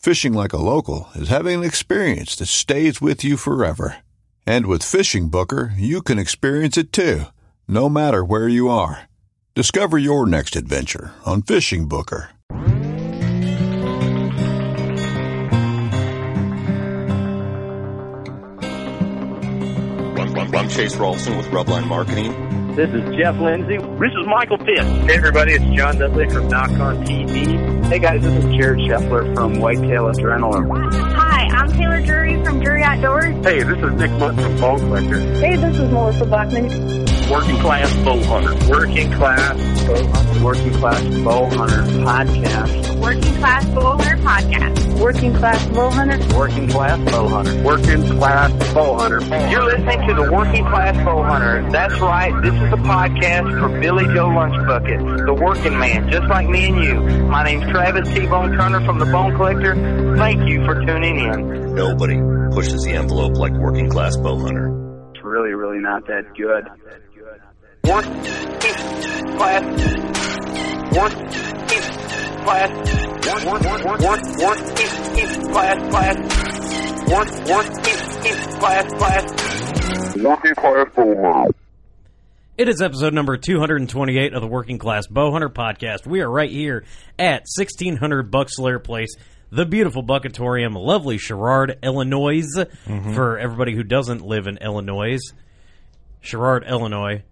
Fishing like a local is having an experience that stays with you forever. And with Fishing Booker, you can experience it too, no matter where you are. Discover your next adventure on Fishing Booker. I'm, I'm Chase Rolfson with Rubline Marketing. This is Jeff Lindsay. This is Michael Pitt. Hey everybody, it's John Dudley from Nock On TV. Hey guys, this is Jared Scheffler from Whitetail Adrenaline. Hi, I'm Taylor Drury from Drury Outdoors. Hey, this is Nick Mundt from Bone Collector. Hey, this is Melissa Bachman. Working Class Bow Hunter. Working Class Bow Hunter. Working Class Bow Hunter Podcast. Working Class Bow Hunter Podcast. Working Class Bow Hunter. Working Class Bow Hunter. Working Class Bow Hunter. You're listening to the Working Class Bow Hunter. That's right. This is the podcast for Billy Joe Lunchbucket, the working man, just like me and you. My name's Travis T-Bone Turner from the Bone Collector. Thank you for tuning in. Nobody pushes the envelope like Working Class Bow Hunter. It's really, really not that good. Work class. Work class. Work work work work work class class. Work work class class. Working class bowhunter. It is episode number 228 of the Working Class Bowhunter podcast. We are right here at 1600 Buckslayer Place, the beautiful Buckatorium, lovely Sherrard, Illinois. Mm-hmm. For everybody who doesn't live in Illinois, Sherrard, Illinois.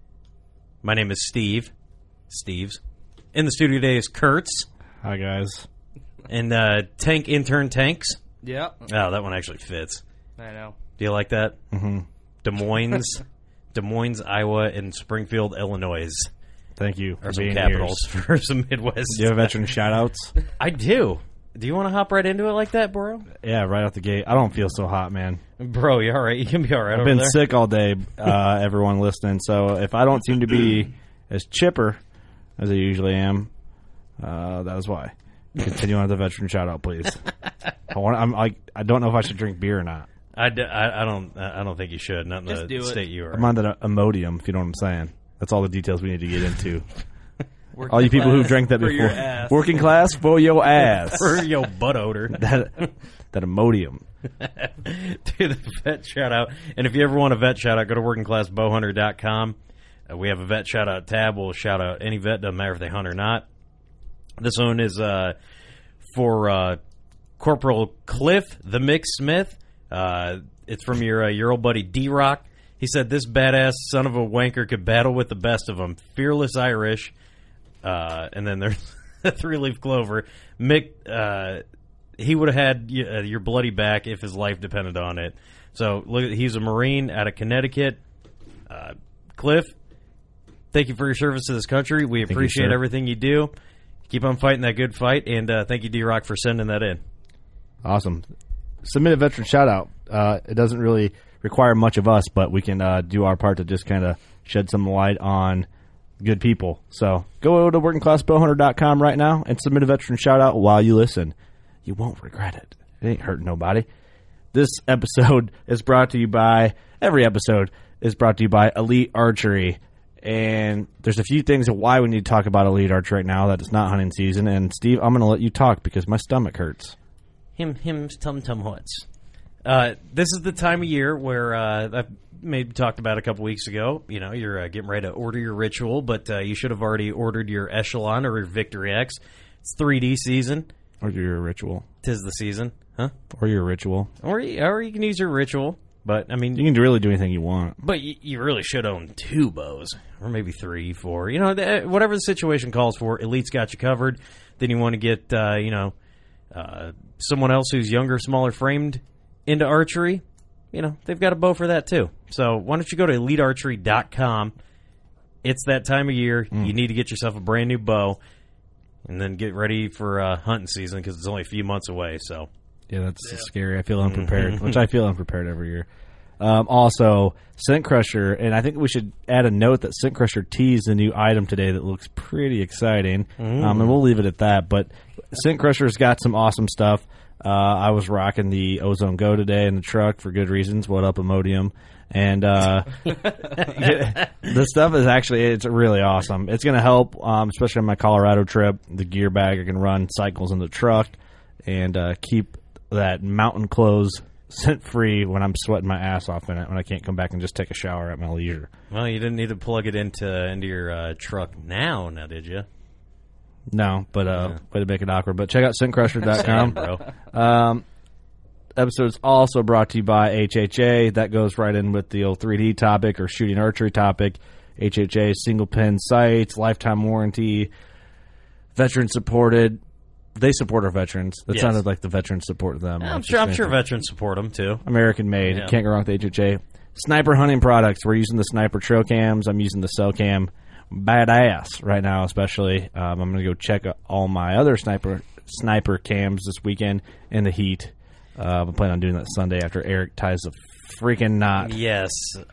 My name is Steve. Steve's. In the studio today is Kurtz Hi guys. and uh, Tank Intern Tanks. Yeah, Oh, that one actually fits. I know. Do you like that? Mm-hmm. Des Moines, Des Moines, Iowa, and Springfield, Illinois Thank you are for some being capitals for some Midwest. Do you have veteran shout outs? I do. Do you want to hop right into it like that, bro? yeah, right out the gate. I don't feel so hot, man. Bro, you're all right? You can be all right. I've been there. sick all day, uh, everyone listening. So if I don't seem to be as chipper as I usually am, uh, that is why. Continue on with the veteran shout out, please. I want. I'm like. I don't know if I should drink beer or not. I, d- I, I don't. I don't think you should. Not in Just the do it. state you are. I'm on that Imodium, if you know what I'm saying. That's all the details we need to get into. Working All you people who class drank that for your before, ass. working class for your ass. for your butt odor. that that Imodium. do the vet shout out. And if you ever want a vet shout out, go to workingclassbowhunter.com. Uh, we have a vet shout out tab. We'll shout out any vet, doesn't matter if they hunt or not. This one is uh, for uh, Corporal Cliff the Mick Smith. Uh, it's from your uh, your old buddy D Rock. He said this badass son of a wanker could battle with the best of them. Fearless Irish. Uh, and then there's three leaf clover. Mick, uh, he would have had uh, your bloody back if his life depended on it. So look, he's a Marine out of Connecticut. Uh, Cliff, thank you for your service to this country. We you, appreciate sir. everything you do. Keep on fighting that good fight, and uh, thank you, D Rock, for sending that in. Awesome. Submit a veteran shout out. Uh, it doesn't really require much of us, but we can uh, do our part to just kind of shed some light on good people. So go to workingclassbowhunter.com right now and submit a veteran shout out while you listen. You won't regret it. It ain't hurting nobody. This episode is brought to you by every episode is brought to you by Elite Archery. And there's a few things of why we need to talk about Elite Archery right now that it's not hunting season. And Steve, I'm going to let you talk because my stomach hurts. Him, him, tum tum hoots. Uh, this is the time of year where uh, I've maybe talked about a couple weeks ago. You know, you're uh, getting ready to order your ritual, but uh, you should have already ordered your Echelon or your Victory X. It's 3D season. Or your ritual. Tis the season, huh? Or your ritual. Or, or you can use your ritual. But I mean, you can really do anything you want. But you, you really should own two bows, or maybe three, four. You know, the, whatever the situation calls for. Elite's got you covered. Then you want to get, uh, you know, uh, someone else who's younger, smaller framed into archery. You know, they've got a bow for that too. So why don't you go to elitearchery.com? It's that time of year. Mm. You need to get yourself a brand new bow, and then get ready for uh, hunting season because it's only a few months away. So yeah, that's yeah. scary. I feel unprepared, mm-hmm. which I feel unprepared every year. Um, also, Scent Crusher, and I think we should add a note that Scent Crusher teased a new item today that looks pretty exciting, mm. um, and we'll leave it at that. But Scent Crusher's got some awesome stuff. Uh, I was rocking the Ozone Go today in the truck for good reasons. What up, Imodium? And uh, the stuff is actually it's really awesome. It's going to help, um, especially on my Colorado trip. The gear bag I can run cycles in the truck and uh, keep that mountain clothes scent free when I'm sweating my ass off in it when I can't come back and just take a shower at my leisure. Well, you didn't need to plug it into into your uh, truck now, now did you? No, but uh, yeah. way to make it awkward. But check out scentcrusher.com. bro. Um, episode's also brought to you by HHA. That goes right in with the old 3D topic or shooting archery topic. HHA single pin sights, lifetime warranty, veteran supported they support our veterans. That yes. sounded like the veterans support them. Yeah, I'm sure. I'm sure veterans support them too. American made. Yeah. Can't go wrong with HHA. Sniper hunting products. We're using the sniper trail cams. I'm using the cell cam. Badass right now, especially. Um, I'm going to go check all my other sniper sniper cams this weekend in the heat. Uh, I'm planning on doing that Sunday after Eric ties the freaking knot. Yes,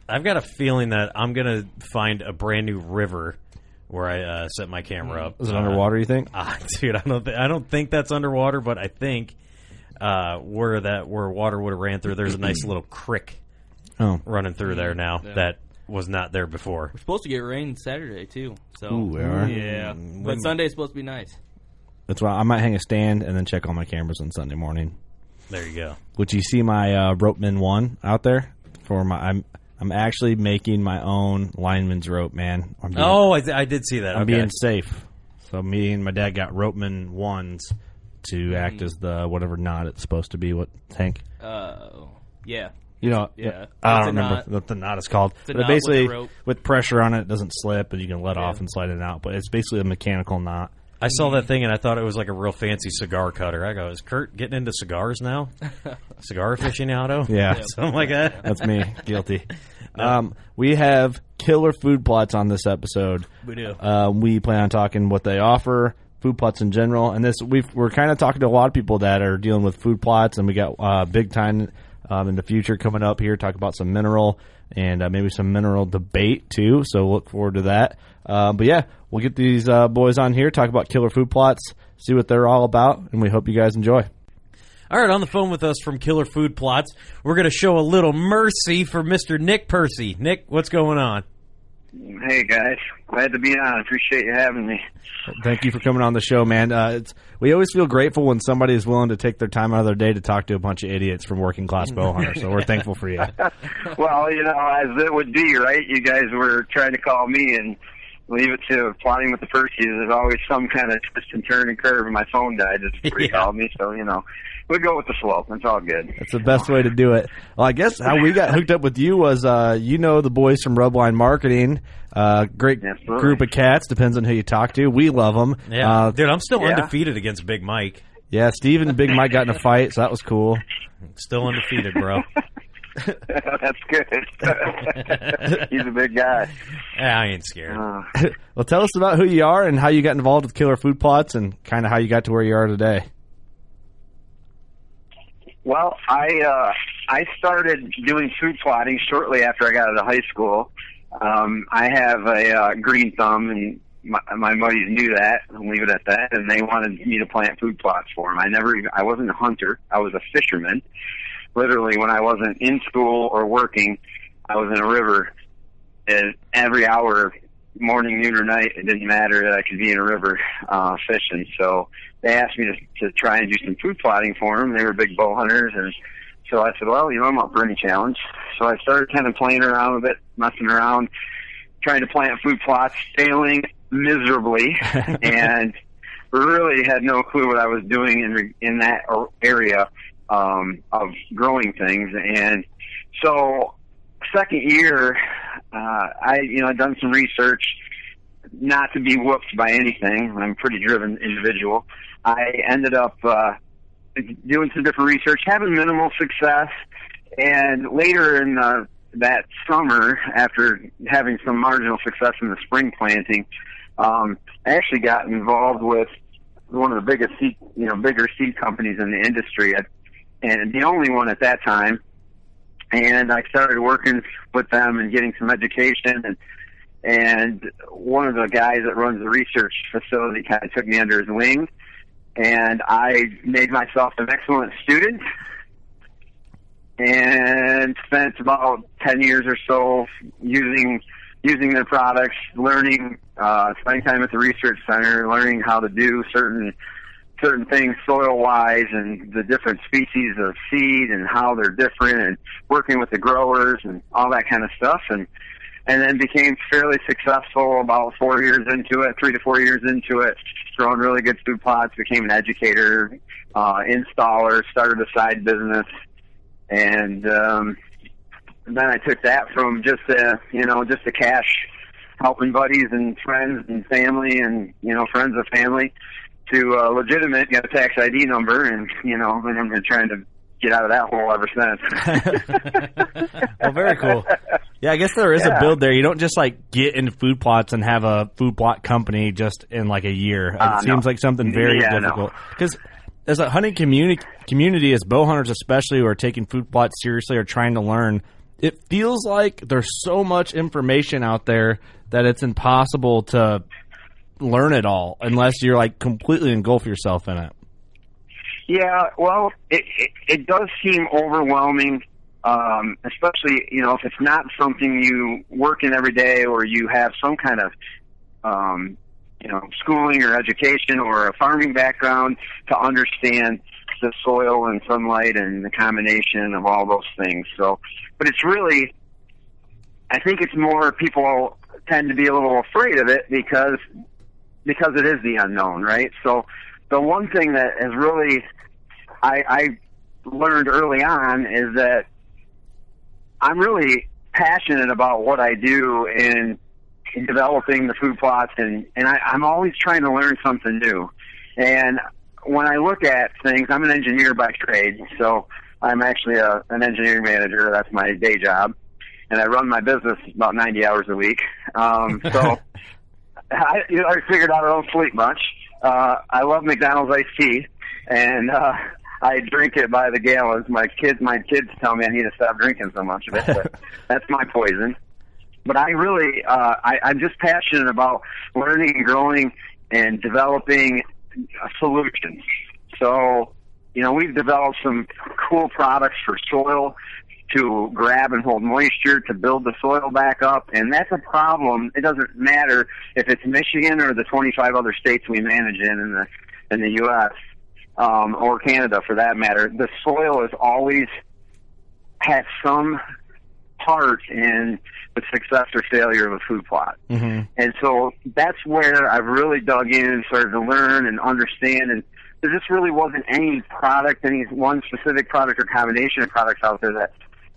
I've got a feeling that I'm going to find a brand new river where I uh, set my camera up. Is it underwater? You think? Uh, dude, I don't. Th- I don't think that's underwater, but I think uh, where that where water would have ran through, there's a nice little creek oh. running through there now yeah. that was not there before. We're supposed to get rain Saturday too. So Ooh, we are. Yeah, mm, but Sunday's supposed to be nice. That's why I might hang a stand and then check all my cameras on Sunday morning. There you go. Would you see my uh, Ropeman one out there for my? I'm I'm actually making my own lineman's rope, man. Being, oh, I, I, did see that. I'm okay. being safe. So me and my dad got ropeman ones to mm. act as the whatever knot it's supposed to be. What tank? Uh, yeah. You know, yeah. I don't remember knot. what the knot is called. but basically, with, with, pressure on it, it doesn't slip, and you can let yeah. off and slide it out. But it's basically a mechanical knot. I saw that thing and I thought it was like a real fancy cigar cutter. I go, is Kurt getting into cigars now? cigar aficionado? Yeah. Something like that. That's me. Guilty. No. Um, we have killer food plots on this episode. We do. Uh, we plan on talking what they offer, food plots in general, and this we are kind of talking to a lot of people that are dealing with food plots, and we got uh, big time um, in the future coming up here. Talk about some mineral and uh, maybe some mineral debate too. So look forward to that. Uh, but yeah, we'll get these uh, boys on here, talk about killer food plots, see what they're all about, and we hope you guys enjoy. All right, on the phone with us from Killer Food Plots, we're going to show a little mercy for Mr. Nick Percy. Nick, what's going on? Hey guys, glad to be on. Appreciate you having me. Thank you for coming on the show, man. Uh, we always feel grateful when somebody is willing to take their time out of their day to talk to a bunch of idiots from working class bow hunters. So we're thankful for you. well, you know, as it would be, right? You guys were trying to call me and leave it to plotting with the Percy's. There's always some kind of twist and turn and curve, and my phone died just before you called me. So you know, we go with the slope. It's all good. That's the best way to do it. Well, I guess how we got hooked up with you was, uh, you know, the boys from Rubline Marketing. Uh, great Absolutely. group of cats. Depends on who you talk to. We love them. Yeah, uh, dude, I'm still yeah. undefeated against Big Mike. Yeah, Steve and Big Mike got in a fight, so that was cool. Still undefeated, bro. That's good. He's a big guy. Yeah, I ain't scared. Uh, well, tell us about who you are and how you got involved with Killer Food Plots and kind of how you got to where you are today. Well, I uh, I started doing food plotting shortly after I got out of high school. Um, I have a uh, green thumb, and my, my buddies knew that. I'll leave it at that. And they wanted me to plant food plots for them. I never, even, I wasn't a hunter. I was a fisherman. Literally, when I wasn't in school or working, I was in a river, and every hour, morning, noon, or night, it didn't matter that I could be in a river uh, fishing. So they asked me to, to try and do some food plotting for them. They were big bow hunters, and so I said, well, you know, I'm up for any challenge. So I started kind of playing around with it, messing around, trying to plant food plots, failing miserably, and really had no clue what I was doing in in that area um, of growing things. And so, second year, uh, I you know I'd done some research, not to be whooped by anything. I'm a pretty driven individual. I ended up uh, doing some different research, having minimal success, and later in uh, that summer, after having some marginal success in the spring planting, um, I actually got involved with one of the biggest seed, you know, bigger seed companies in the industry, and the only one at that time. And I started working with them and getting some education and and one of the guys that runs the research facility kind of took me under his wing and I made myself an excellent student and spent about 10 years or so using using their products, learning, uh, spending time at the research center, learning how to do certain certain things soil wise and the different species of seed and how they're different and working with the growers and all that kind of stuff. And and then became fairly successful about four years into it, three to four years into it, growing really good food plots, became an educator, uh, installer, started a side business, and um, then I took that from just a you know just a cash helping buddies and friends and family and you know friends of family to uh, legitimate get a tax ID number and you know and I'm trying to get out of that hole ever since. well, very cool. Yeah, I guess there is yeah. a build there. You don't just like get into food plots and have a food plot company just in like a year. Uh, it seems no. like something very yeah, difficult because. No. As a hunting community, community, as bow hunters especially, who are taking food plots seriously or trying to learn, it feels like there's so much information out there that it's impossible to learn it all unless you're like completely engulf yourself in it. Yeah, well, it it, it does seem overwhelming, um, especially you know if it's not something you work in every day or you have some kind of um, you know schooling or education or a farming background to understand the soil and sunlight and the combination of all those things. So, but it's really, I think it's more people tend to be a little afraid of it because because it is the unknown, right? So, the one thing that has really I, I learned early on is that I'm really passionate about what I do in, in developing the food plots and, and I, I'm always trying to learn something new. And when I look at things, I'm an engineer by trade, so I'm actually a, an engineering manager. That's my day job, and I run my business about 90 hours a week. Um, so I, you know, I figured out I don't sleep much. Uh, I love McDonald's iced tea, and uh, I drink it by the gallons. My kids, my kids tell me I need to stop drinking so much of it. But that's my poison. But I really, uh, I, I'm just passionate about learning and growing and developing solutions. So, you know, we've developed some cool products for soil to grab and hold moisture to build the soil back up, and that's a problem. It doesn't matter if it's Michigan or the 25 other states we manage in in the in the U.S. Um, or Canada for that matter. The soil has always had some part in the success or failure of a food plot. Mm-hmm. And so that's where I've really dug in and started to learn and understand. And there just really wasn't any product, any one specific product or combination of products out there that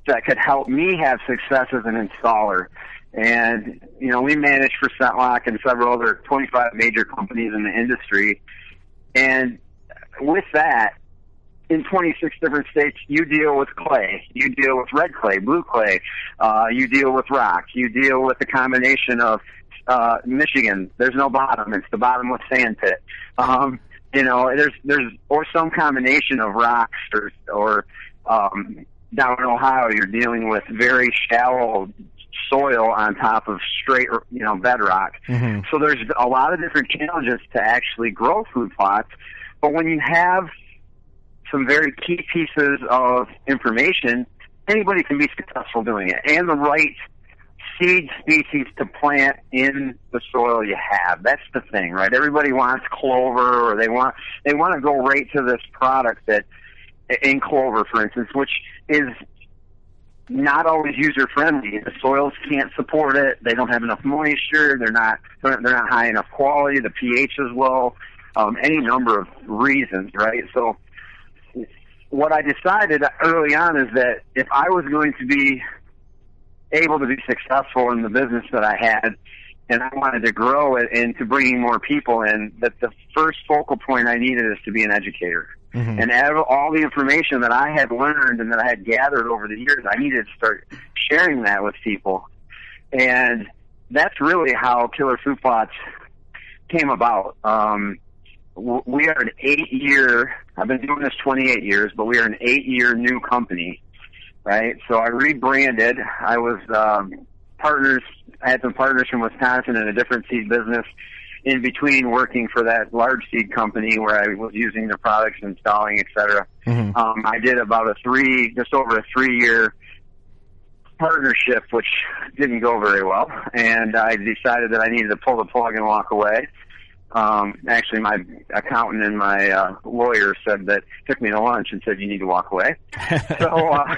that could help me have success as an installer. And you know, we manage for ScentLok and several other 25 major companies in the industry. And with that, in 26 different states, you deal with clay, you deal with red clay, blue clay, uh, you deal with rock, you deal with the combination of uh, Michigan. There's no bottom; it's the bottomless sand pit. Um, you know, there's there's or some combination of rocks or or um, down in Ohio, you're dealing with very shallow soil on top of straight, you know, bedrock. Mm-hmm. So there's a lot of different challenges to actually grow food plots. But when you have some very key pieces of information anybody can be successful doing it, and the right seed species to plant in the soil you have. That's the thing, right? Everybody wants clover, or they want they want to go right to this product that in clover, for instance, which is not always user friendly. The soils can't support it. They don't have enough moisture. They're not they're not high enough quality. The pH is low. Um, any number of reasons, right? So what I decided early on is that if I was going to be able to be successful in the business that I had, and I wanted to grow it into bringing more people in, that the first focal point I needed is to be an educator. Mm-hmm. And all the information that I had learned and that I had gathered over the years, I needed to start sharing that with people. And that's really how Killer Food Plots came about. Um, we are an eight year, I've been doing this 28 years, but we are an eight year new company, right? So I rebranded. I was, um, partners, I had some partners from Wisconsin in a different seed business in between working for that large seed company where I was using their products, installing, et cetera. Mm-hmm. Um, I did about a three, just over a three year partnership, which didn't go very well. And I decided that I needed to pull the plug and walk away. Um, actually, my accountant and my uh, lawyer said that took me to lunch and said you need to walk away. so, uh,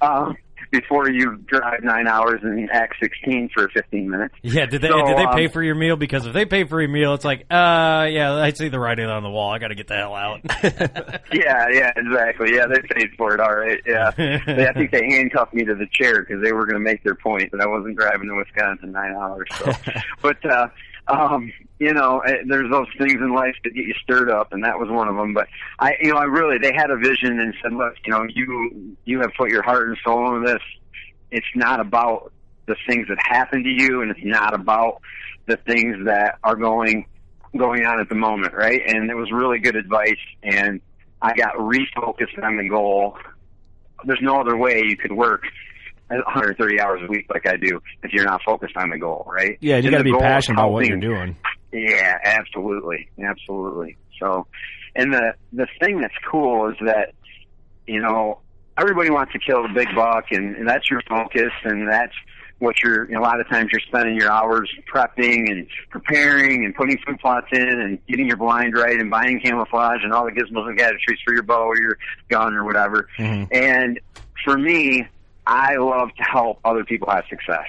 um, before you drive nine hours in Act 16 for 15 minutes. Yeah, did they so, did they pay um, for your meal? Because if they pay for your meal, it's like, uh, yeah, I see the writing on the wall. I got to get the hell out. yeah, yeah, exactly. Yeah, they paid for it. All right. Yeah, they, I think they handcuffed me to the chair because they were going to make their point that I wasn't driving to Wisconsin nine hours. So, but. uh um, you know, eh, there's those things in life that get you stirred up, and that was one of them. But I, you know, I really they had a vision and said, look, you know, you you have put your heart and soul into this. It's not about the things that happen to you, and it's not about the things that are going going on at the moment, right? And it was really good advice, and I got refocused on the goal. There's no other way you could work 130 hours a week like I do if you're not focused on the goal, right? Yeah, you got to be passionate about what you're doing. Yeah, absolutely, absolutely. So, and the the thing that's cool is that you know everybody wants to kill the big buck, and, and that's your focus, and that's what you're. You know, a lot of times you're spending your hours prepping and preparing and putting food plots in and getting your blind right and buying camouflage and all the gizmos and gadgetries for your bow or your gun or whatever. Mm-hmm. And for me, I love to help other people have success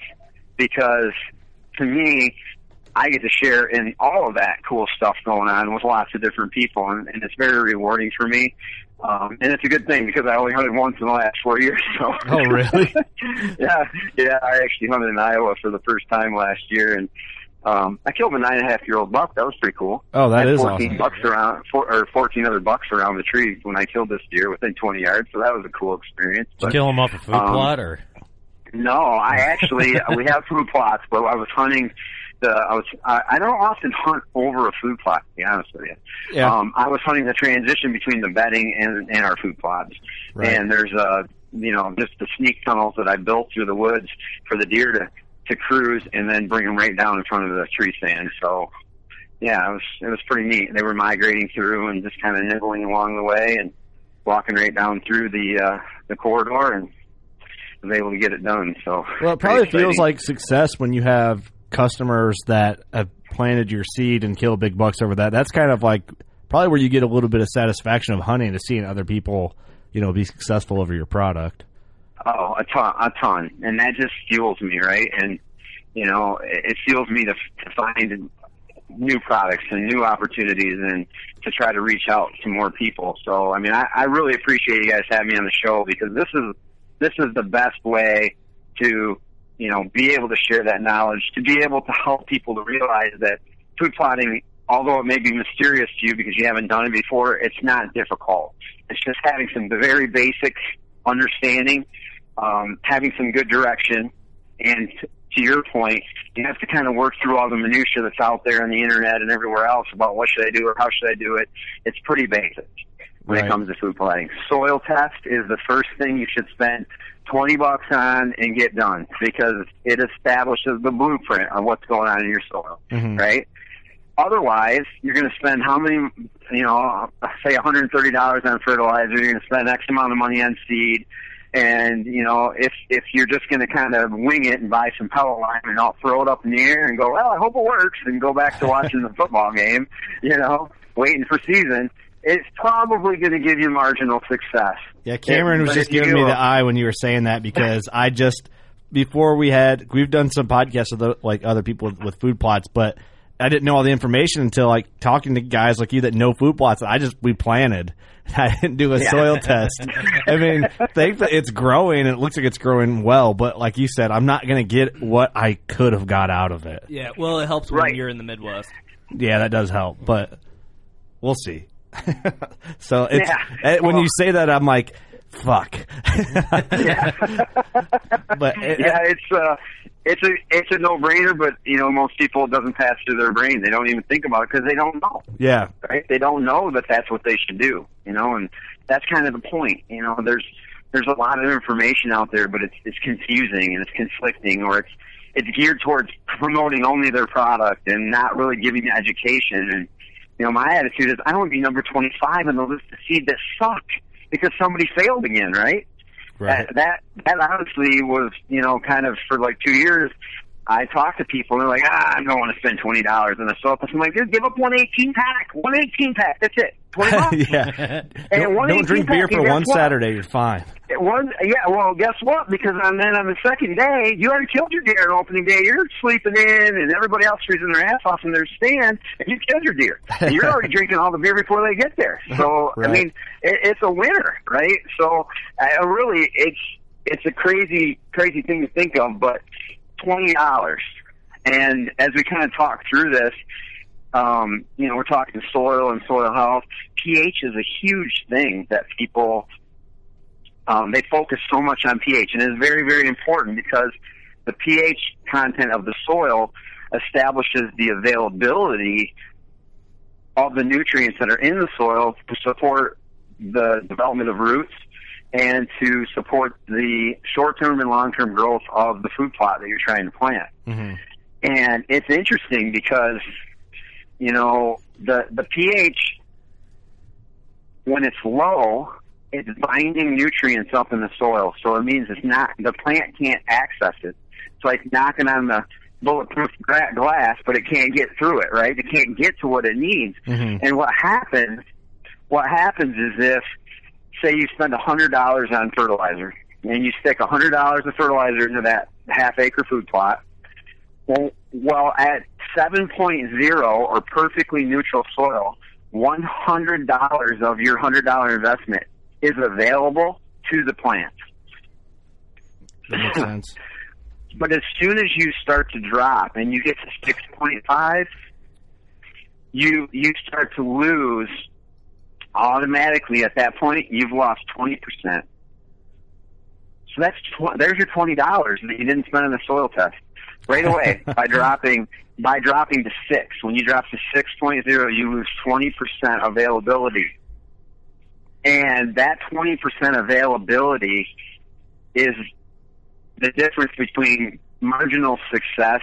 because to me, I get to share in all of that cool stuff going on with lots of different people, and, and it's very rewarding for me. Um, and it's a good thing because I only hunted once in the last four years. So. Oh, really? yeah, yeah. I actually hunted in Iowa for the first time last year, and um, I killed a nine and a half year old buck. That was pretty cool. Oh, that is 14 awesome. bucks around, four, or 14 other bucks around the tree when I killed this deer within 20 yards. So that was a cool experience. Did you kill him off a food um, plot or? No, I actually, we have food plots, but I was hunting the, I was, I, I don't often hunt over a food plot, to be honest with you. Yeah. Um, I was hunting the transition between the bedding and, and our food plots. Right. And there's, a, you know, just the sneak tunnels that I built through the woods for the deer to to cruise and then bring them right down in front of the tree stand. So yeah, it was it was pretty neat. They were migrating through and just kind of nibbling along the way and walking right down through the uh, the corridor and was able to get it done. So well, it probably feels like success when you have customers that have planted your seed and kill big bucks over that. That's kind of like probably where you get a little bit of satisfaction of hunting to seeing other people, you know, be successful over your product. Oh, a ton, a ton, and that just fuels me, right? And you know, it fuels me to, to find new products and new opportunities, and to try to reach out to more people. So, I mean, I, I really appreciate you guys having me on the show because this is this is the best way to you know be able to share that knowledge, to be able to help people to realize that food plotting although it may be mysterious to you because you haven't done it before, it's not difficult. It's just having some very basic understanding um, having some good direction, and to your point, you have to kind of work through all the minutia that's out there on the internet and everywhere else about what should I do or how should I do it. It's pretty basic when right. it comes to food plotting. Soil test is the first thing you should spend 20 bucks on and get done because it establishes the blueprint on what's going on in your soil, mm-hmm. right? Otherwise, you're going to spend how many, you know, say $130 on fertilizer, you're going to spend X amount of money on seed, And you know, if if you're just going to kind of wing it and buy some pellet lime and I'll throw it up in the air and go, well, I hope it works, and go back to watching the football game, you know, waiting for season, it's probably going to give you marginal success. Yeah, Cameron If- was just if you giving me the eye when you were saying that because I just before we had we've done some podcasts with like other people with, with food plots, but I didn't know all the information until like talking to guys like you that know food plots. I just we planted. I didn't do a Yeah. soil test. I mean, thankfully it's growing. It looks like it's growing well, but like you said, I'm not going to get what I could have got out of it. Yeah, well, it helps when you're in the Midwest. Yeah, that does help, but we'll see. so it's Yeah. eh, when Well- you say that, I'm like, fuck. but it, yeah, it's uh, it's a it's a no brainer, but you know, most people it doesn't pass through their brain. They don't even think about it because they don't know. yeah, right? They don't know that that's what they should do, you know, and that's kind of the point. You know, there's there's a lot of information out there, but it's it's confusing and it's conflicting, or it's it's geared towards promoting only their product and not really giving the education. And you know, my attitude is I don't want to be number 25 in the list of seed that suck because somebody failed again, right? Right. That, that that honestly was, you know, kind of for like two years. I talk to people and they're like, ah, I don't want to spend twenty dollars on a soap. I'm like, dude, give up one eighteen pack, one eighteen pack. That's it, twenty bucks. yeah. And Don't, don't drink 18 beer for one what? Saturday. You're fine. It was, yeah. Well, guess what? Because on then on the second day, you already killed your deer on opening day. You're sleeping in, and everybody else freezing their ass off in their stand, and you killed your deer. And you're already drinking all the beer before they get there. So I mean, it, it's a winner, right? So I really, it's it's a crazy crazy thing to think of, but twenty dollars. And as we kind of talk through this, um, you know, we're talking soil and soil health. pH is a huge thing that people um, they focus so much on pH, and it's very, very important because the pH content of the soil establishes the availability of the nutrients that are in the soil to support the development of roots and to support the short-term and long-term growth of the food plot that you're trying to plant. Mm-hmm. And it's interesting because, you know, the the pH when it's low, it's binding nutrients up in the soil. So it means it's not the plant can't access it. It's like knocking on the bulletproof glass, but it can't get through it. Right? It can't get to what it needs. Mm-hmm. And what happens? What happens is if, say, you spend a hundred dollars on fertilizer, and you stick a hundred dollars of fertilizer into that half acre food plot. Well, at 7.0 or perfectly neutral soil, $100 of your $100 investment is available to the plant. That makes sense. But as soon as you start to drop and you get to 6.5, you you start to lose automatically at that point. You've lost 20%. So that's tw- there's your $20 that you didn't spend on the soil test right away by dropping by dropping to 6. When you drop to 6.0, you lose 20% availability. And that 20% availability is the difference between marginal success,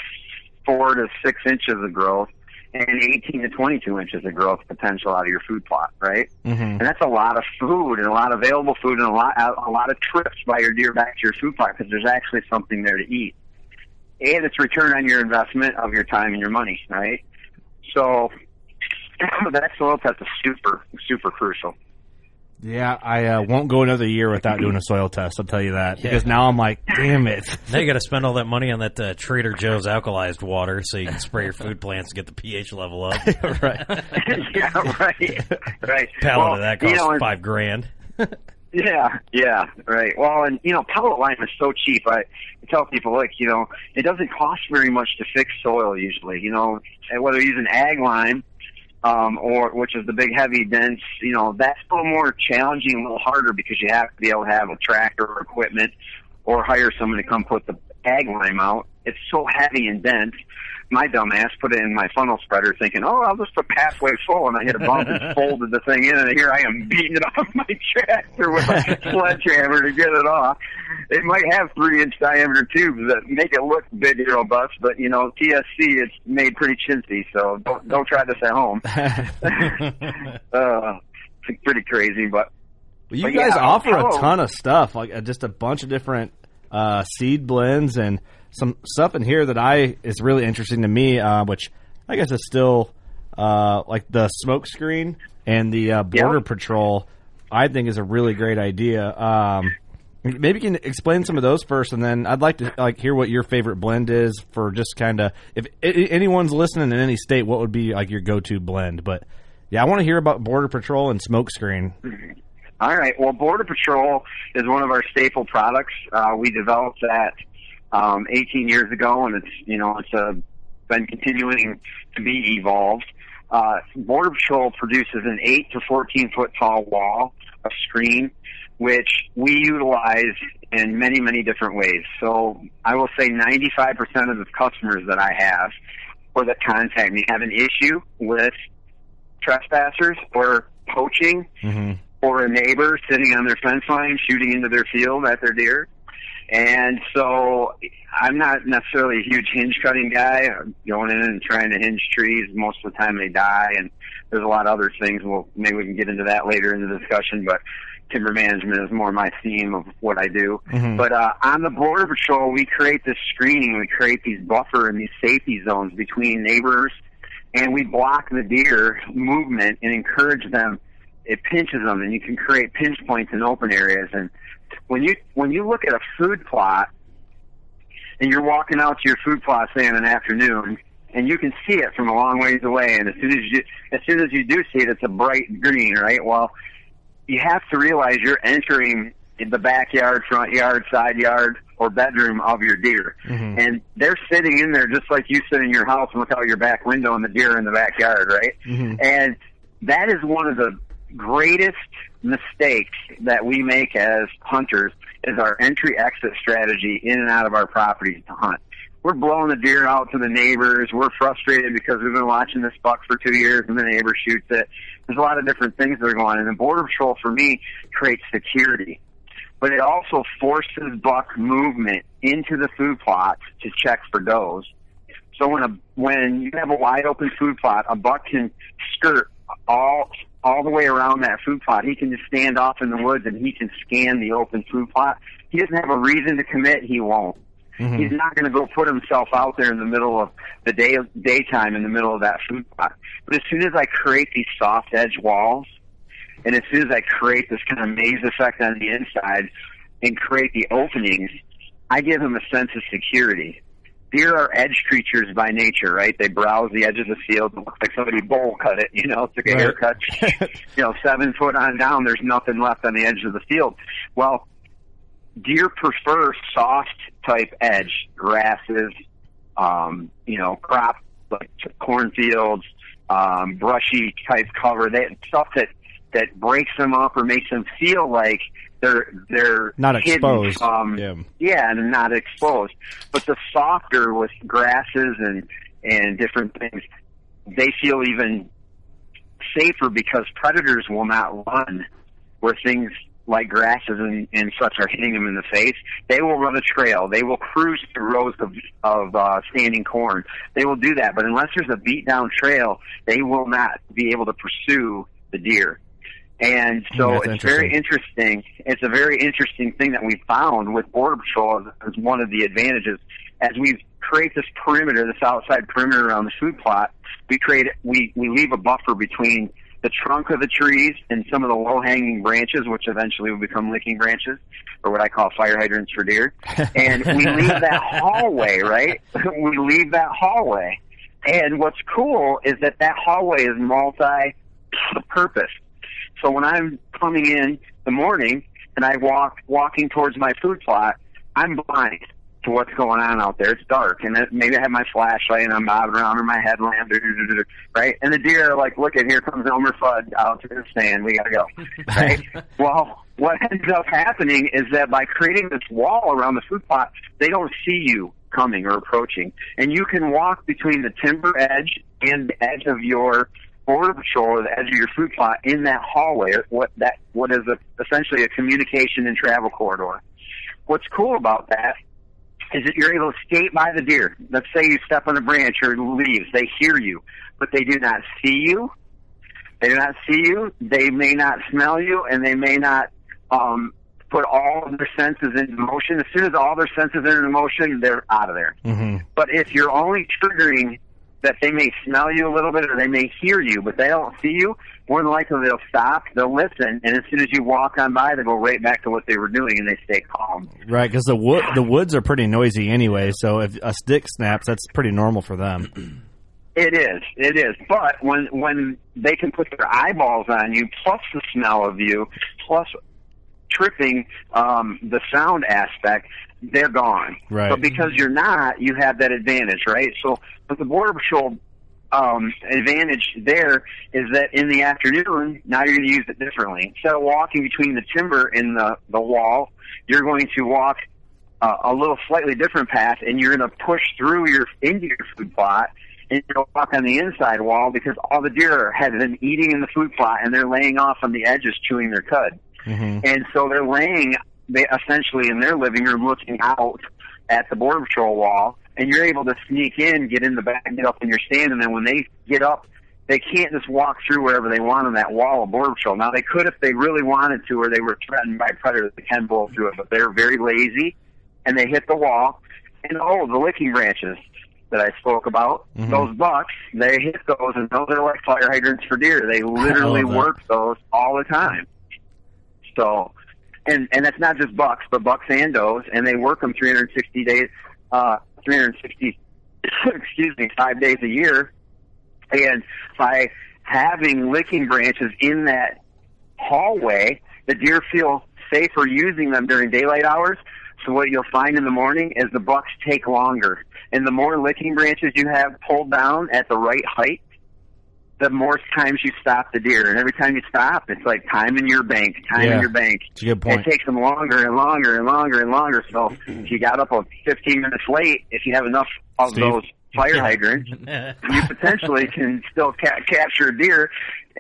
four to six inches of growth, and 18 to 22 inches of growth potential out of your food plot, right? Mm-hmm. And that's a lot of food and a lot of available food and a lot a lot of trips by your deer back to your food plot because there's actually something there to eat. And it's return on your investment of your time and your money, right? So that soil test is super super crucial. Yeah, I uh, won't go another year without doing a soil test. I'll tell you that Yeah. because now I'm like, damn it. Now you got to spend all that money on that uh, Trader Joe's alkalized water so you can spray your food plants to get the pH level up. right. yeah, right, right. Pallet Well, of that you costs know, five grand. Yeah, yeah, right. Well, and you know, pellet lime is so cheap. I tell people, like, you know, it doesn't cost very much to fix soil usually. You know, whether you're using ag lime, um, or which is the big, heavy, dense, you know, that's a little more challenging, a little harder because you have to be able to have a tractor or equipment, or hire someone to come put the ag lime out. It's so heavy and dense. My dumb ass put it in my funnel spreader thinking, oh, I'll just put halfway full, and I hit a bump and folded the thing in, and here I am beating it off my tractor with a sledgehammer to get it off. It might have three inch diameter tubes that make it look big and robust, but you know, TSC it's made pretty chintzy, so don't don't try this at home. uh, it's pretty crazy, but Well, you but guys yeah, offer a ton of stuff, like uh, just a bunch of different uh, seed blends and some stuff in here that I is really interesting to me, uh, which I guess is still uh, like the smoke screen and the uh, border yep. patrol. I think is a really great idea. Um, maybe you can explain some of those first, and then I'd like to like hear what your favorite blend is for just kind of if anyone's listening in any state, what would be like your go-to blend? But yeah, I want to hear about border patrol and smoke screen. All right. Well, Border Patrol is one of our staple products. Uh, we developed that um, 18 years ago, and it's you know it's uh, been continuing to be evolved. Uh, Border Patrol produces an 8 to 14 foot tall wall, a screen, which we utilize in many, many different ways. So I will say 95% of the customers that I have or that contact me have an issue with trespassers or poaching mm-hmm. or a neighbor sitting on their fence line shooting into their field at their deer. And so I'm not necessarily a huge hinge cutting guy, I'm going in and trying to hinge trees. Most of the time they die, and there's a lot of other things. Well, maybe we can get into that later in the discussion, but timber management is more my theme of what I do. Mm-hmm. But uh, on the border patrol, we create this screening, we create these buffer and these safety zones between neighbors, and we block the deer movement and encourage them. It pinches them, and you can create pinch points in open areas. And when you when you look at a food plot, and you're walking out to your food plot, say in an afternoon, and you can see it from a long ways away. And as soon as you as soon as you do see it, it's a bright green, right? Well, you have to realize you're entering the backyard, front yard, side yard, or bedroom of your deer. Mm-hmm. And they're sitting in there just like you sit in your house and look out your back window and the deer in the backyard, right? Mm-hmm. And that is one of the greatest mistakes that we make as hunters is our entry exit strategy in and out of our properties to hunt. We're blowing the deer out to the neighbors. We're frustrated because we've been watching this buck for two years and the neighbor shoots it. There's a lot of different things that are going on. And the border patrol for me creates security. But it also forces buck movement into the food plot to check for does. So when a when you have a wide open food plot, a buck can skirt all all the way around that food plot. He can just stand off in the woods and he can scan the open food plot. He doesn't have a reason to commit. He won't. Mm-hmm. He's not going to go put himself out there in the middle of the day daytime in the middle of that food plot. But as soon as I create these soft edge walls, and as soon as I create this kind of maze effect on the inside and create the openings, I give him a sense of security deer are edge creatures by nature, right? They browse the edge of the field. It looks like somebody bowl cut it, you know, took a right. haircut, you know, seven foot on down. There's nothing left on the edge of the field. Well, deer prefer soft type edge, grasses, um, you know, crop like cornfields, um, brushy type cover. They stuff that that breaks them up or makes them feel like they're they're not exposed. From, yeah. yeah, and not exposed. But the softer with grasses and and different things, they feel even safer because predators will not run where things like grasses and, and such are hitting them in the face. They will run a trail. They will cruise through rows of of uh, standing corn. They will do that, but unless there's a beat down trail, they will not be able to pursue the deer. And hmm, so That's it's very interesting. It's a very interesting thing that we found with Border Patrol as, as one of the advantages. As we create this perimeter, this outside perimeter around the food plot, we create, we, we leave a buffer between the trunk of the trees and some of the low hanging branches, which eventually will become licking branches, or what I call fire hydrants for deer. And we leave that hallway, right? we leave that hallway. And what's cool is that that hallway is multi purpose. So when I'm coming in the morning and I walk walking towards my food plot, I'm blind to what's going on out there. It's dark, and it, maybe I have my flashlight and I'm bobbing around or my headlamp, right? And the deer are like, "Look at here comes Elmer Fudd out to the stand. We gotta go." Right? well, what ends up happening is that by creating this wall around the food plot, they don't see you coming or approaching, and you can walk between the timber edge and the edge of your border patrol or the edge of your food plot in that hallway, what that what is a, essentially a communication and travel corridor. What's cool about that is that you're able to skate by the deer. Let's say you step on a branch or leaves, they hear you, but they do not see you. They do not see you. They may not smell you, and they may not um, put all of their senses into motion. As soon as all their senses are in motion, they're out of there. Mm-hmm. But if you're only triggering that they may smell you a little bit or they may hear you, but they don't see you, more than likely they'll stop, they'll listen, and as soon as you walk on by, they go right back to what they were doing and they stay calm. Right, because the wood the woods are pretty noisy anyway. So if a stick snaps, that's pretty normal for them. It is, it is. But when when they can put their eyeballs on you, plus the smell of you, plus tripping um, the sound aspect, they're gone. Right. But because you're not, you have that advantage, right? So but the border patrol um, advantage there is that in the afternoon, now you're going to use it differently. Instead of walking between the timber and the the wall, you're going to walk uh, a little slightly different path, and you're going to push through your into your food plot. And to walk on the inside wall because all the deer have been eating in the food plot and they're laying off on the edges, chewing their cud. Mm-hmm. And so they're laying they essentially in their living room looking out at the border patrol wall and you're able to sneak in, get in the back, get up in your stand and then when they get up they can't just walk through wherever they want on that wall of border patrol. Now they could if they really wanted to or they were threatened by predators they can blow through it, but they're very lazy and they hit the wall and oh the licking branches that I spoke about, Mhm. those bucks, they hit those and those are like fire hydrants for deer. They literally work those all the time. So, and and that's not just bucks, but bucks and does, and they work them 360 days, uh, 360, excuse me, five days a year. And by having licking branches in that hallway, the deer feel safer using them during daylight hours. So what you'll find in the morning is the bucks take longer, and the more licking branches you have pulled down at the right height, the more times you stop the deer. And every time you stop, it's like time in your bank, time Yeah. in your bank. It's a good point. It takes them longer and longer and longer and longer. So if you got up a 15 minutes late, if you have enough of Steve? those fire hydrants, you potentially can still ca- capture a deer,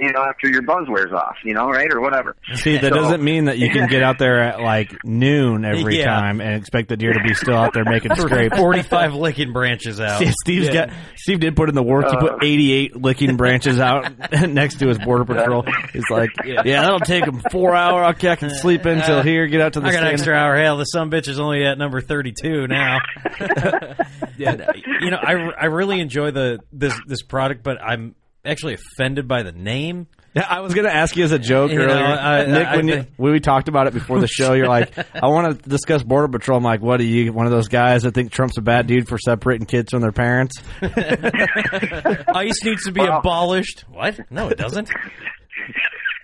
you know, after your buzz wears off, you know, right, or whatever. See, that So- doesn't mean that you can get out there at like noon every Yeah. time and expect the deer to be still out there making scrapes. Forty-five licking branches out. See, Steve's got Steve did put in the work. He Uh. put 88 licking branches out next to his border patrol. He's like, yeah, that'll take him four hours. Okay, I can sleep until here. Get out to the I got an extra hour. Hell, the some bitch is only at number thirty-two now. yeah, you know, I, I really enjoy the this this product, but I'm actually offended by the name. Yeah, I was going to ask you as a joke You know, I- Nick. I when, you, when we talked about it before the show, you're like, "I want to discuss border patrol." I'm like, "What are you? One of those guys that think Trump's a bad dude for separating kids from their parents?" ICE needs to be Well- abolished. What? No, it doesn't.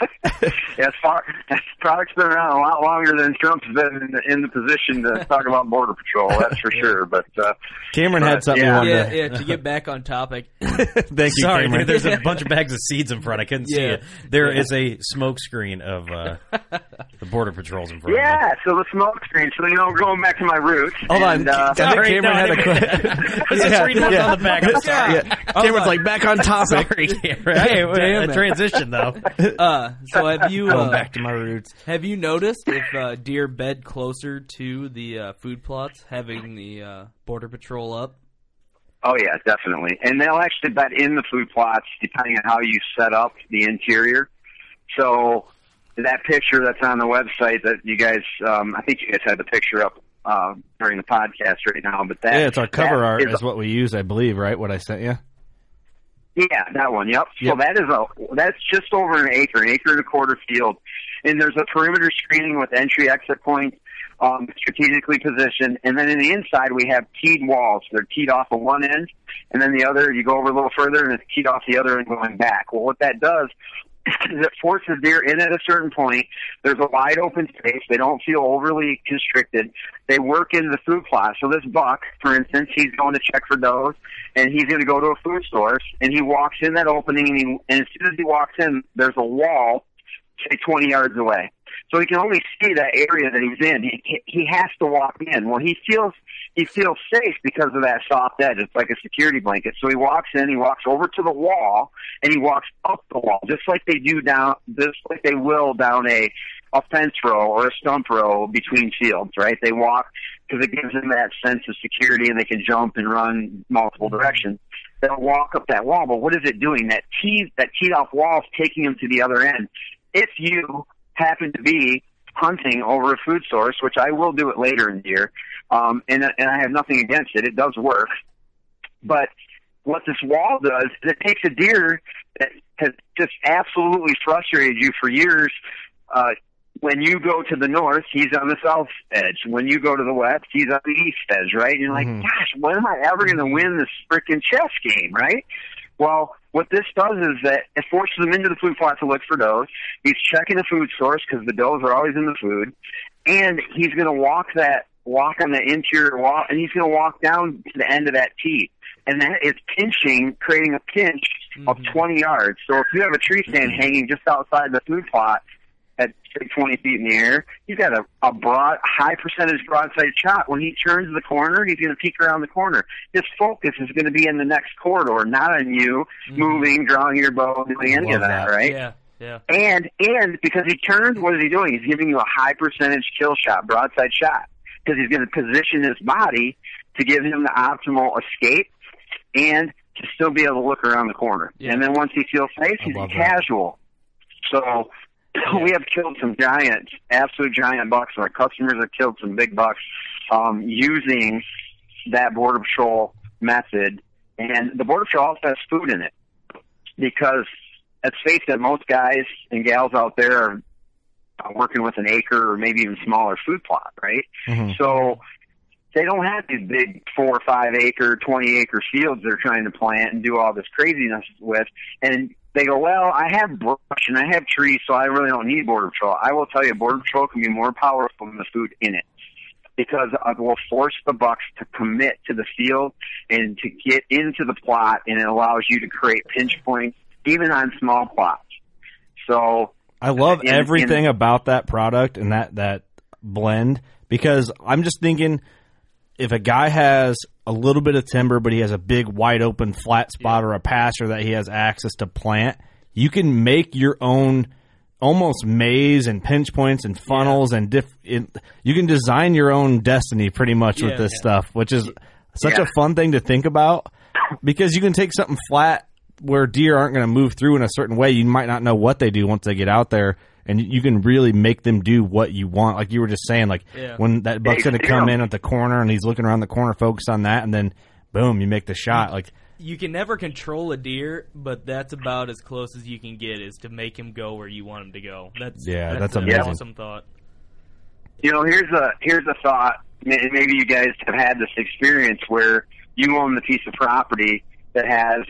as far as product's been around a lot longer than Trump's been in the, in the position to talk about border patrol. That's for sure. But uh, Cameron had something yeah. Yeah, to. yeah. To get back on topic, Thank you, Sorry, Cameron. dude, there's a bunch of bags of seeds in front. I couldn't see Yeah. it. There is a smoke screen of uh, the border patrols in front of. Yeah, so the smoke screen. So you know, going back to my roots. Hold on, and, uh, I think Sorry, Cameron no, had I a didn't- question. Let's just on the back. I'm sorry. Yeah. Cameron's like back on topic. Sorry, Cameron. Hey, Damn a transition though. uh, so have you Going uh, back to my roots. have you noticed if uh, deer bed closer to the uh, food plots, having the uh, border patrol up? Oh yeah, definitely. And they'll actually bed in the food plots depending on how you set up the interior. So that picture that's on the website that you guys, um, I think you guys had the picture up uh, during the podcast right now. But that Yeah, it's our cover art is is what we use, I believe, right? What I sent you. Yeah, that one. Yep. Yep. So that is a that's just over an acre, an acre and a quarter field, and there's a perimeter screening with entry exit points, um, strategically positioned, and then in the inside we have teed walls. They're teed off of one end, and then the other. You go over a little further, and it's teed off the other end going back. Well, what that does it forces deer in at a certain point. There's a wide open space. They don't feel overly constricted. They work in the food plot. So this buck, for instance, he's going to check for does, and he's going to go to a food source, and he walks in that opening, and, he, and as soon as he walks in, there's a wall, say 20 yards away. So he can only see that area that he's in. He he has to walk in. Well, he feels he feels safe because of that soft edge. It's like a security blanket. So he walks in. He walks over to the wall, and he walks up the wall, just like they do down, just like they will down a a fence row or a stump row between fields. Right? They walk because it gives them that sense of security, and they can jump and run multiple mm-hmm. directions. They'll walk up that wall, but what is it doing? That teed that teed off wall is taking them to the other end. If you happen to be hunting over a food source, which I will do it later in the year, um, and and I have nothing against it. It does work, but what this wall does is it takes a deer that has just absolutely frustrated you for years. Uh, when you go to the north, he's on the south edge. When you go to the west, he's on the east edge, right? And you're like, Mhm. gosh, when am I ever going to win this freaking chess game, right? Well, what this does is that it forces him into the food plot to look for does. He's checking the food source because the does are always in the food, and he's going to walk that walk on the interior wall, and he's going to walk down to the end of that tee, and that is pinching, creating a pinch of mm-hmm. 20 yards. So if you have a tree stand mm-hmm. hanging just outside the food plot at say 20 feet in the air, he's got a, a broad, high percentage broadside shot. When he turns the corner, he's going to peek around the corner. His focus is going to be in the next corridor, not on you mm-hmm. moving, drawing your bow, doing any of that, that. right? Yeah, yeah. And and because he turns, what is he doing? He's giving you a high percentage kill shot, broadside shot, because he's going to position his body to give him the optimal escape and to still be able to look around the corner. Yeah. And then once he feels safe, he's casual. that. casual. So we have killed some giant, absolute giant bucks. Our customers have killed some big bucks um, using that border patrol method. And the border patrol also has food in it because let's face it, most guys and gals out there are working with an acre or maybe even smaller food plot, right? Mhm. So they don't have these big four or five acre, twenty acre fields they're trying to plant and do all this craziness with. And they go, well, I have brush and I have trees, so I really don't need border patrol. I will tell you, border patrol can be more powerful than the food in it because it will force the bucks to commit to the field and to get into the plot, and it allows you to create pinch points even on small plots. So I love in- everything in- about that product and that that blend because I'm just thinking if a guy has a little bit of timber but he has a big wide open flat spot or a pasture that he has access to plant, you can make your own almost maze and pinch points and funnels and diff it, you can design your own destiny pretty much with Yeah. this stuff, which is such Yeah. a fun thing to think about because you can take something flat where deer aren't going to move through in a certain way. You might not know what they do once they get out there, and you can really make them do what you want. Like you were just saying, like Yeah. when that buck's going to come in at the corner and he's looking around the corner, focus on that, and then boom, you make the shot. Like You can never control a deer, but that's about as close as you can get is to make him go where you want him to go. That's Yeah, that's an amazing. awesome thought. you know, here's a here's a thought. Maybe you guys have had this experience where you own the piece of property that has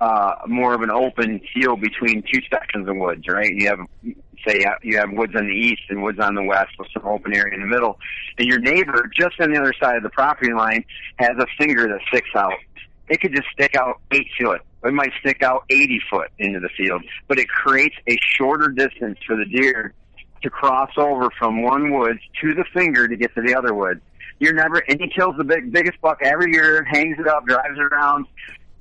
uh, more of an open field between two sections of woods, right? You have, say, you have woods on the east and woods on the west with some open area in the middle, and your neighbor just on the other side of the property line has a finger that sticks out. It could just stick out eight foot. It might stick out 80 foot into the field, but it creates a shorter distance for the deer to cross over from one woods to the finger to get to the other woods. You're never, and he kills the big, biggest buck every year, hangs it up, drives it around,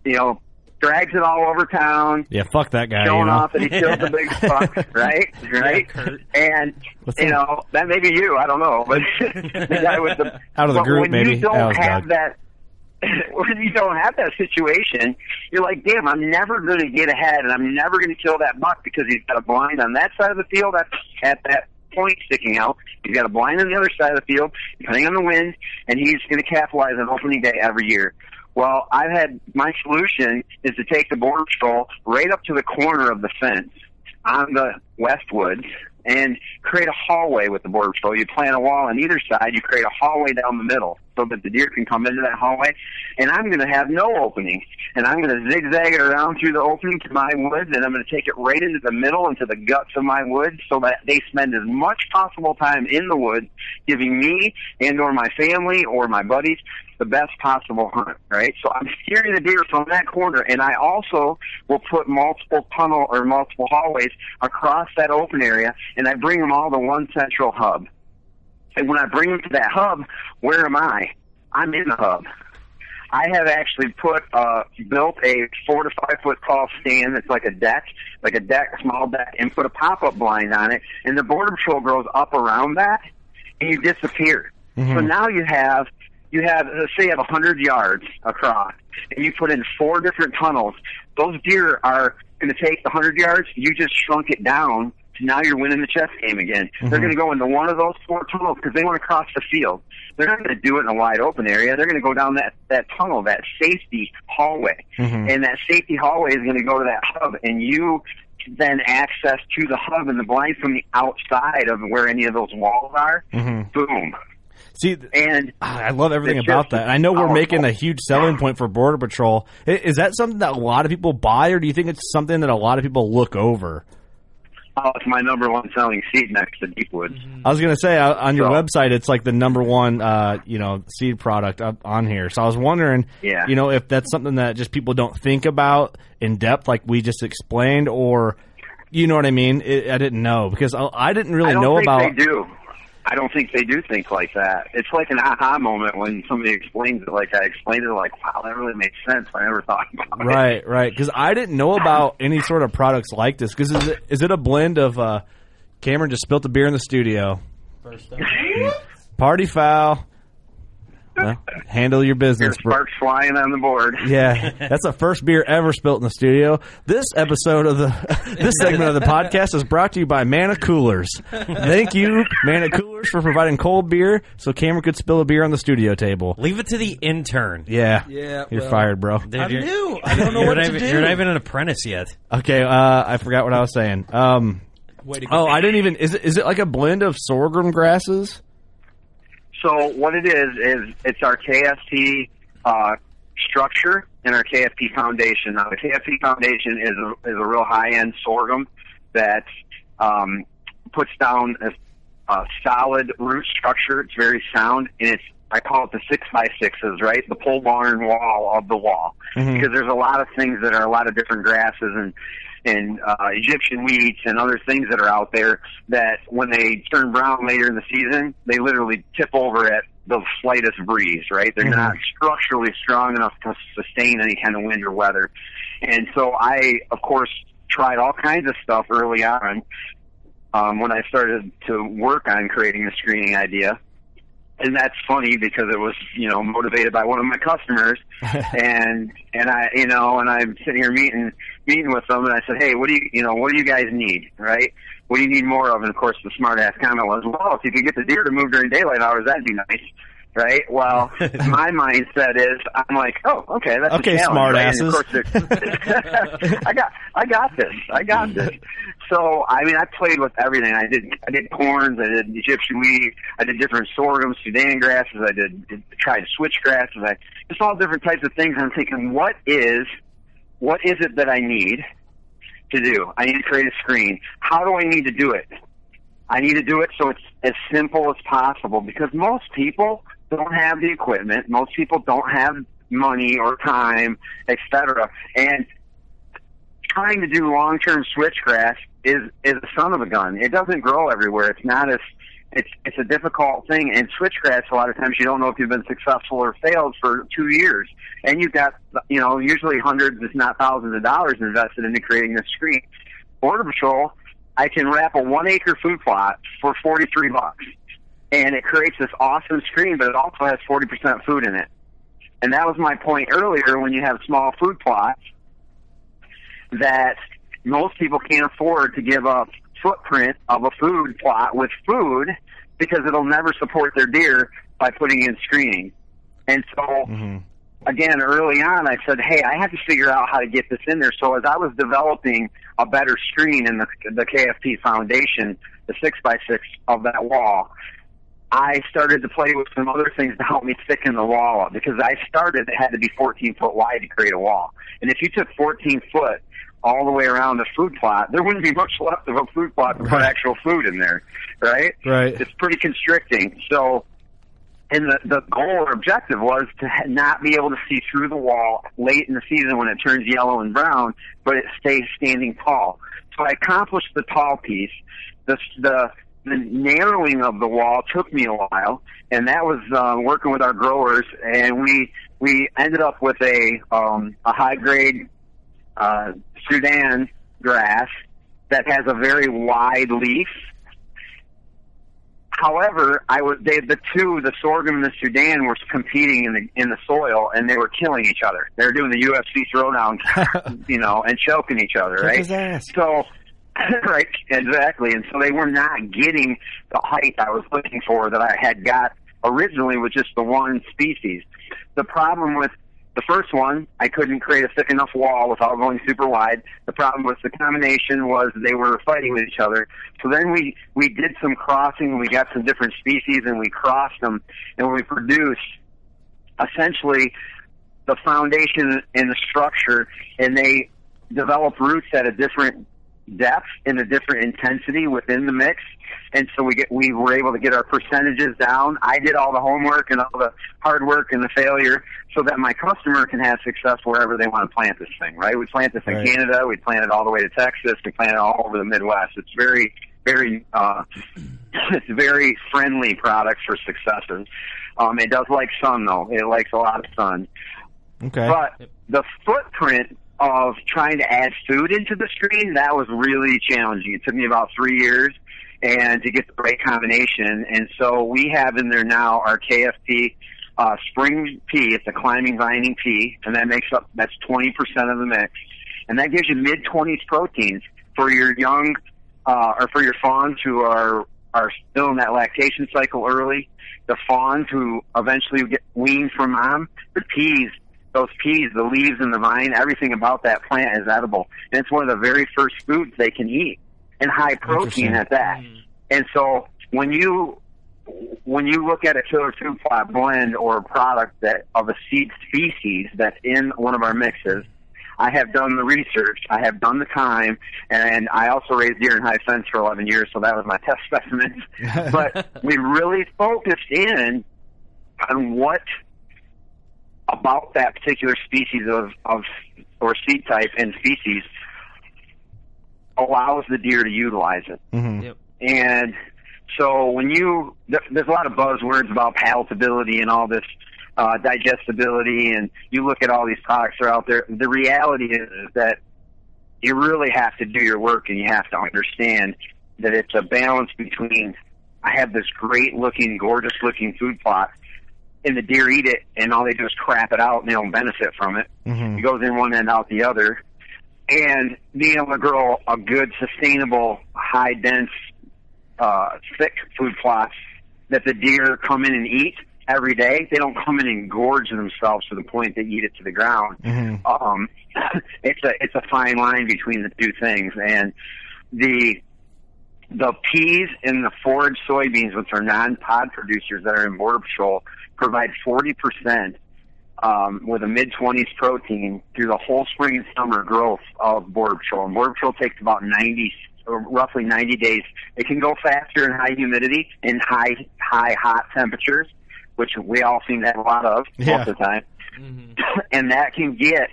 you know, drags it all over town, yeah, fuck that guy. showing you know? off that he killed the biggest buck, right? Right? And What's you that? know that may be you, I don't know, but the guy with the Out of the group, when maybe. you don't That have Doug. that. When you don't have that situation, you're like, damn, I'm never going to get ahead, and I'm never going to kill that buck because he's got a blind on that side of the field at, at that point sticking out. He's got a blind on the other side of the field, depending on the wind, and he's going to capitalize on opening day every year. Well, I've had my solution is to take the border patrol right up to the corner of the fence on the west woods and create a hallway with the border patrol. You plant a wall on either side, you create a hallway down the middle so that the deer can come into that hallway. And I'm going to have no opening. And I'm going to zigzag it around through the opening to my woods, and I'm going to take it right into the middle, into the guts of my woods, so that they spend as much possible time in the woods, giving me and or my family or my buddies the best possible hunt, right? So I'm steering the deer from that corner, and I also will put multiple tunnel or multiple hallways across that open area, and I bring them all to one central hub. And when I bring them to that hub, where am I? I'm in the hub. I have actually put uh built a four to five foot tall stand that's like a deck, like a deck, small deck, and put a pop up blind on it, and the border patrol goes up around that, and you disappear. So now you have you have let's say you have a hundred yards across, and you put in four different tunnels. Those deer are going to take the hundred yards. You just shrunk it down So now you're winning the chess game again. Mm-hmm. They're going to go into one of those four tunnels because they want to cross the field. They're not going to do it in a wide open area. They're going to go down that that tunnel, that safety hallway, mm-hmm. and that safety hallway is going to go to that hub, and you then access to the hub and the blind from the outside of where any of those walls are. Mm-hmm. Boom. See, and I love everything about that. I know we're making a huge selling point for Border Patrol. Is that something that a lot of people buy, or do you think it's something that a lot of people look over? Oh, it's my number one selling seed next to Deepwood. Mm-hmm. I was going to say uh, on your so, website, it's like the number one, uh, you know, seed product up on here. So I was wondering, yeah. you know, if that's something that just people don't think about in depth, like we just explained, or you know what I mean? It, I didn't know because I, I didn't really I know about. They do. I don't think they do think like that. It's like an aha moment when somebody explains it like I explained it. Like, wow, that really makes sense. I never thought about right, it. Right, right. Because I didn't know about any sort of products like this. Because is it is it a blend of? uh Cameron just spilt the beer in the studio. First Party foul. Well, handle your business. Your sparks flying on the board. Yeah, that's the first beer ever spilt in the studio. This episode of the this segment of the podcast is brought to you by Mana Coolers. Thank you, Mana Coolers, for providing cold beer so Cameron could spill a beer on the studio table. Leave it to the intern. Yeah, yeah, you're well, fired, bro. Dude, I'm new. I don't know what to even, do. You're not even an apprentice yet. Okay, uh, I forgot what I was saying. Um, oh, I didn't even. Is it is it like a blend of sorghum grasses? So what it is is it's our KFP uh, structure and our KFP foundation. Now the KFP foundation is a, is a real high end sorghum that um, puts down a, a solid root structure. It's very sound and it's I call it the six by sixes, right? The pole barn wall of the wall. Mm-hmm. Because there's a lot of things that are a lot of different grasses and and uh, Egyptian wheats and other things that are out there that when they turn brown later in the season, they literally tip over at the slightest breeze, right? They're mm-hmm. not structurally strong enough to sustain any kind of wind or weather. And so I, of course, tried all kinds of stuff early on um, when I started to work on creating the screening idea and that's funny because it was you know motivated by one of my customers. And and i you know and i'm sitting here meeting meeting with them and i said hey what do you you know what do you guys need? Right? What do you need more of? And of course the smart ass comment was well if you could get the deer to move during daylight hours that'd be nice right? Well, my mindset is I'm like, oh, okay, that's okay, smart right? asses. I got, I got this, I got this. So, I mean, I played with everything. I did, I did corns, I did Egyptian wheat, I did different sorghum, Sudan grasses, I did, did tried switch grasses, I just all different types of things. I'm thinking, what is, what is it that I need to do? I need to create a screen. How do I need to do it? I need to do it so it's as simple as possible because most people don't have the equipment. Most people don't have money or time, etc. And trying to do long-term switchgrass is is a son of a gun. It doesn't grow everywhere. It's not as it's it's a difficult thing. And switchgrass, a lot of times you don't know if you've been successful or failed for two years, and you've got you know usually hundreds, if not thousands, of dollars invested into creating this screen. Border Patrol, I can wrap a one acre food plot for forty three bucks and it creates this awesome screen, but it also has 40% food in it. And that was my point earlier when you have small food plots that most people can't afford to give up footprint of a food plot with food because it'll never support their deer by putting in screening. And so, mm-hmm. again, early on, I said, hey, I have to figure out how to get this in there. So as I was developing a better screen in the, the KFP foundation, the six by six of that wall, I started to play with some other things to help me thicken the wall up because I started it had to be 14 foot wide to create a wall. And if you took 14 foot all the way around the food plot, there wouldn't be much left of a food plot to put actual food in there, right? Right. It's pretty constricting. So, and the, the goal or objective was to not be able to see through the wall late in the season when it turns yellow and brown, but it stays standing tall. So I accomplished the tall piece. The, the the narrowing of the wall took me a while, and that was uh, working with our growers, and we we ended up with a um, a high grade uh, Sudan grass that has a very wide leaf. However, I was they, the two, the sorghum and the Sudan, were competing in the in the soil, and they were killing each other. They were doing the UFC throwdown, you know, and choking each other, right? His ass. So right, exactly. And so they were not getting the height I was looking for that I had got originally with just the one species. The problem with the first one, I couldn't create a thick enough wall without going super wide. The problem with the combination was they were fighting with each other. So then we, we did some crossing, we got some different species and we crossed them and we produced essentially the foundation and the structure and they developed roots at a different depth and a different intensity within the mix. And so we get we were able to get our percentages down. I did all the homework and all the hard work and the failure so that my customer can have success wherever they want to plant this thing, right? We plant this in Right. Canada, we plant it all the way to Texas, we plant it all over the Midwest. It's very very uh it's very friendly product for successes. Um it does like sun though. It likes a lot of sun. Okay. But the footprint of trying to add food into the screen, that was really challenging. It took me about three years and to get the right combination. And so we have in there now our KFP uh, spring pea. It's a climbing vining pea, and that makes up that's twenty percent of the mix, and that gives you mid twenties proteins for your young uh, or for your fawns who are are still in that lactation cycle early. The fawns who eventually get weaned from mom. The peas those peas, the leaves and the vine, everything about that plant is edible. And it's one of the very first foods they can eat. And high protein at that. Hmm. And so when you when you look at a killer two plot blend or a product that of a seed species that's in one of our mixes, I have done the research, I have done the time, and I also raised deer in high fence for 11 years, so that was my test specimens. but we really focused in on what about that particular species of, of or seed type and species allows the deer to utilize it. Mhm. Yep. And so when you, there- there's a lot of buzzwords about palatability and all this uh, digestibility, and you look at all these products that are out there. The reality is, is that you really have to do your work and you have to understand that it's a balance between I have this great looking, gorgeous looking food plot, and the deer eat it, and all they do is crap it out, and they don't benefit from it. Mhm. It goes in one end out the other, and being able to grow a good, sustainable, high dense, uh, thick food plots that the deer come in and eat every day. They don't come in and gorge themselves to the point they eat it to the ground Mhm. um, it's a it's a fine line between the two things, and the the peas and the forage soybeans, which are non-pod producers that are in Border Patrol, provide forty percent um, with a mid twenties protein through the whole spring and summer growth of Border Patrol. And Border Patrol takes about ninety or roughly ninety days. It can go faster in high humidity and high high hot temperatures, which we all seem to have a lot of Yeah. most of the time and that can get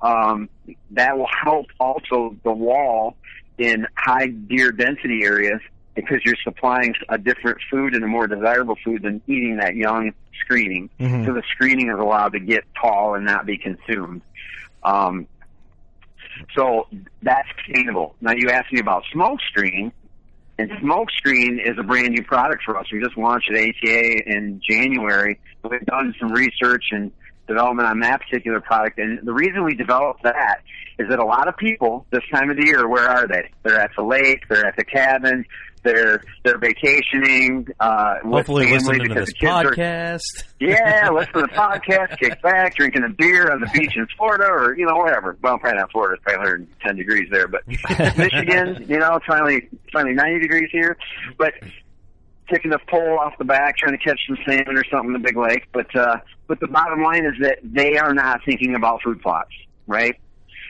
um, that will help also the wall in high deer density areas because you're supplying a different food and a more desirable food than eating that young screening. Mhm. So the screening is allowed to get tall and not be consumed. Um, so that's sustainable. Now you asked me about smoke screen, and smoke screen is a brand new product for us. We just launched at ATA in January. We've done some research and development on that particular product, and the reason we developed that is that a lot of people this time of the year, where are they? They're at the lake, they're at the cabin, they're they're vacationing uh, with Hopefully, family listening to this the kids are podcast. yeah, listen to the podcast, kick back, drinking a beer on the beach in Florida, or you know whatever. Well, probably not Florida; it's probably 110 degrees there. But Michigan, you know, it's finally finally 90 degrees here. But taking the pole off the back, trying to catch some salmon or something in the big lake. But uh, but the bottom line is that they are not thinking about food plots, right?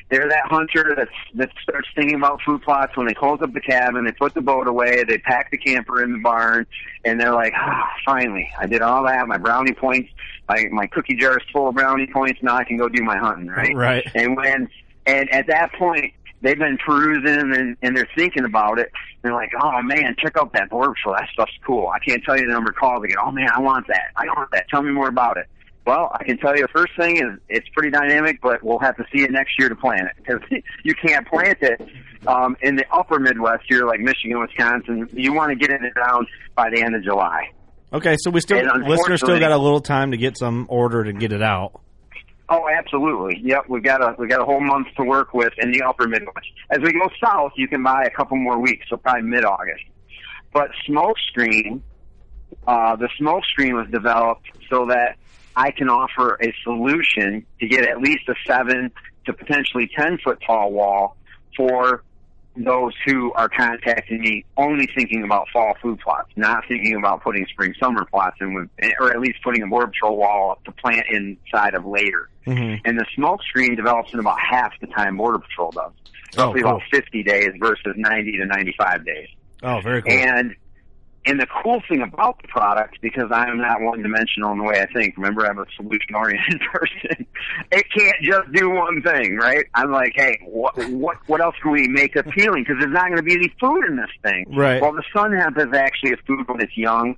They're that hunter that's that starts thinking about food plots when they close up the cabin, they put the boat away, they pack the camper in the barn, and they're like, ah, finally, I did all that. My brownie points, my my cookie jar is full of brownie points. Now I can go do my hunting, right? Right. And when and at that point, they've been perusing and, and they're thinking about it. They're like, oh man, check out that board show. That stuff's cool. I can't tell you the number of calls. They get, oh man, I want that. I want that. Tell me more about it. Well, I can tell you the first thing is it's pretty dynamic, but we'll have to see it next year to plant it because you can't plant it um, in the upper Midwest here, like Michigan, Wisconsin. You want to get it down by the end of July. Okay, so we still listeners still got a little time to get some ordered and get it out. Oh, absolutely. Yep, we've got a we've got a whole month to work with in the upper Midwest. As we go south, you can buy a couple more weeks, so probably mid August. But smokescreen, uh, the smokescreen was developed so that I can offer a solution to get at least a seven to potentially ten foot tall wall for those who are contacting me only thinking about fall food plots, not thinking about putting spring summer plots in with, or at least putting a border patrol wall up to plant inside of later. Mm-hmm. And the smoke screen develops in about half the time border patrol does, Oh, roughly cool. about 50 days versus 90 to 95 days. Oh, very cool. And and the cool thing about the product, because I'm not one dimensional in the way I think, remember I'm a solution oriented person, it can't just do one thing, right? I'm like, hey, what what what else can we make appealing? Because there's not going to be any food in this thing. Right. Well, the sun hemp is actually a food when it's young.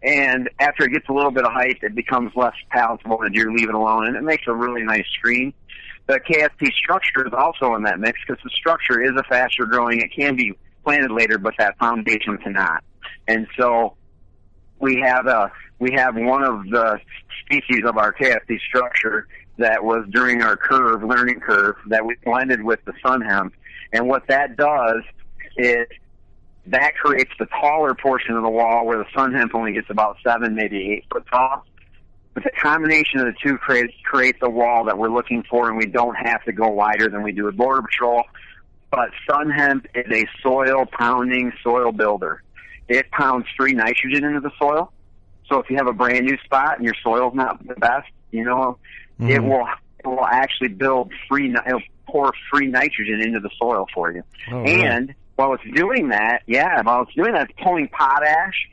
And after it gets a little bit of height, it becomes less palatable, and deer leave it alone, and it makes a really nice screen. The KFP structure is also in that mix because the structure is a faster growing. It can be planted later, but that foundation cannot. And so we have a we have one of the species of our KFP structure that was during our curve learning curve that we blended with the sun hemp. And what that does is that creates the taller portion of the wall where the sun hemp only gets about seven, maybe eight foot tall. But the combination of the two creates creates a wall that we're looking for, and we don't have to go wider than we do with border patrol. But sun hemp is a soil pounding soil builder. It pounds free nitrogen into the soil. So if you have a brand new spot and your soil's not the best, you know, it Mhm. will it will actually build free it'll pour free nitrogen into the soil for you. Oh, and while it's doing that, yeah, while it's doing that, it's pulling potash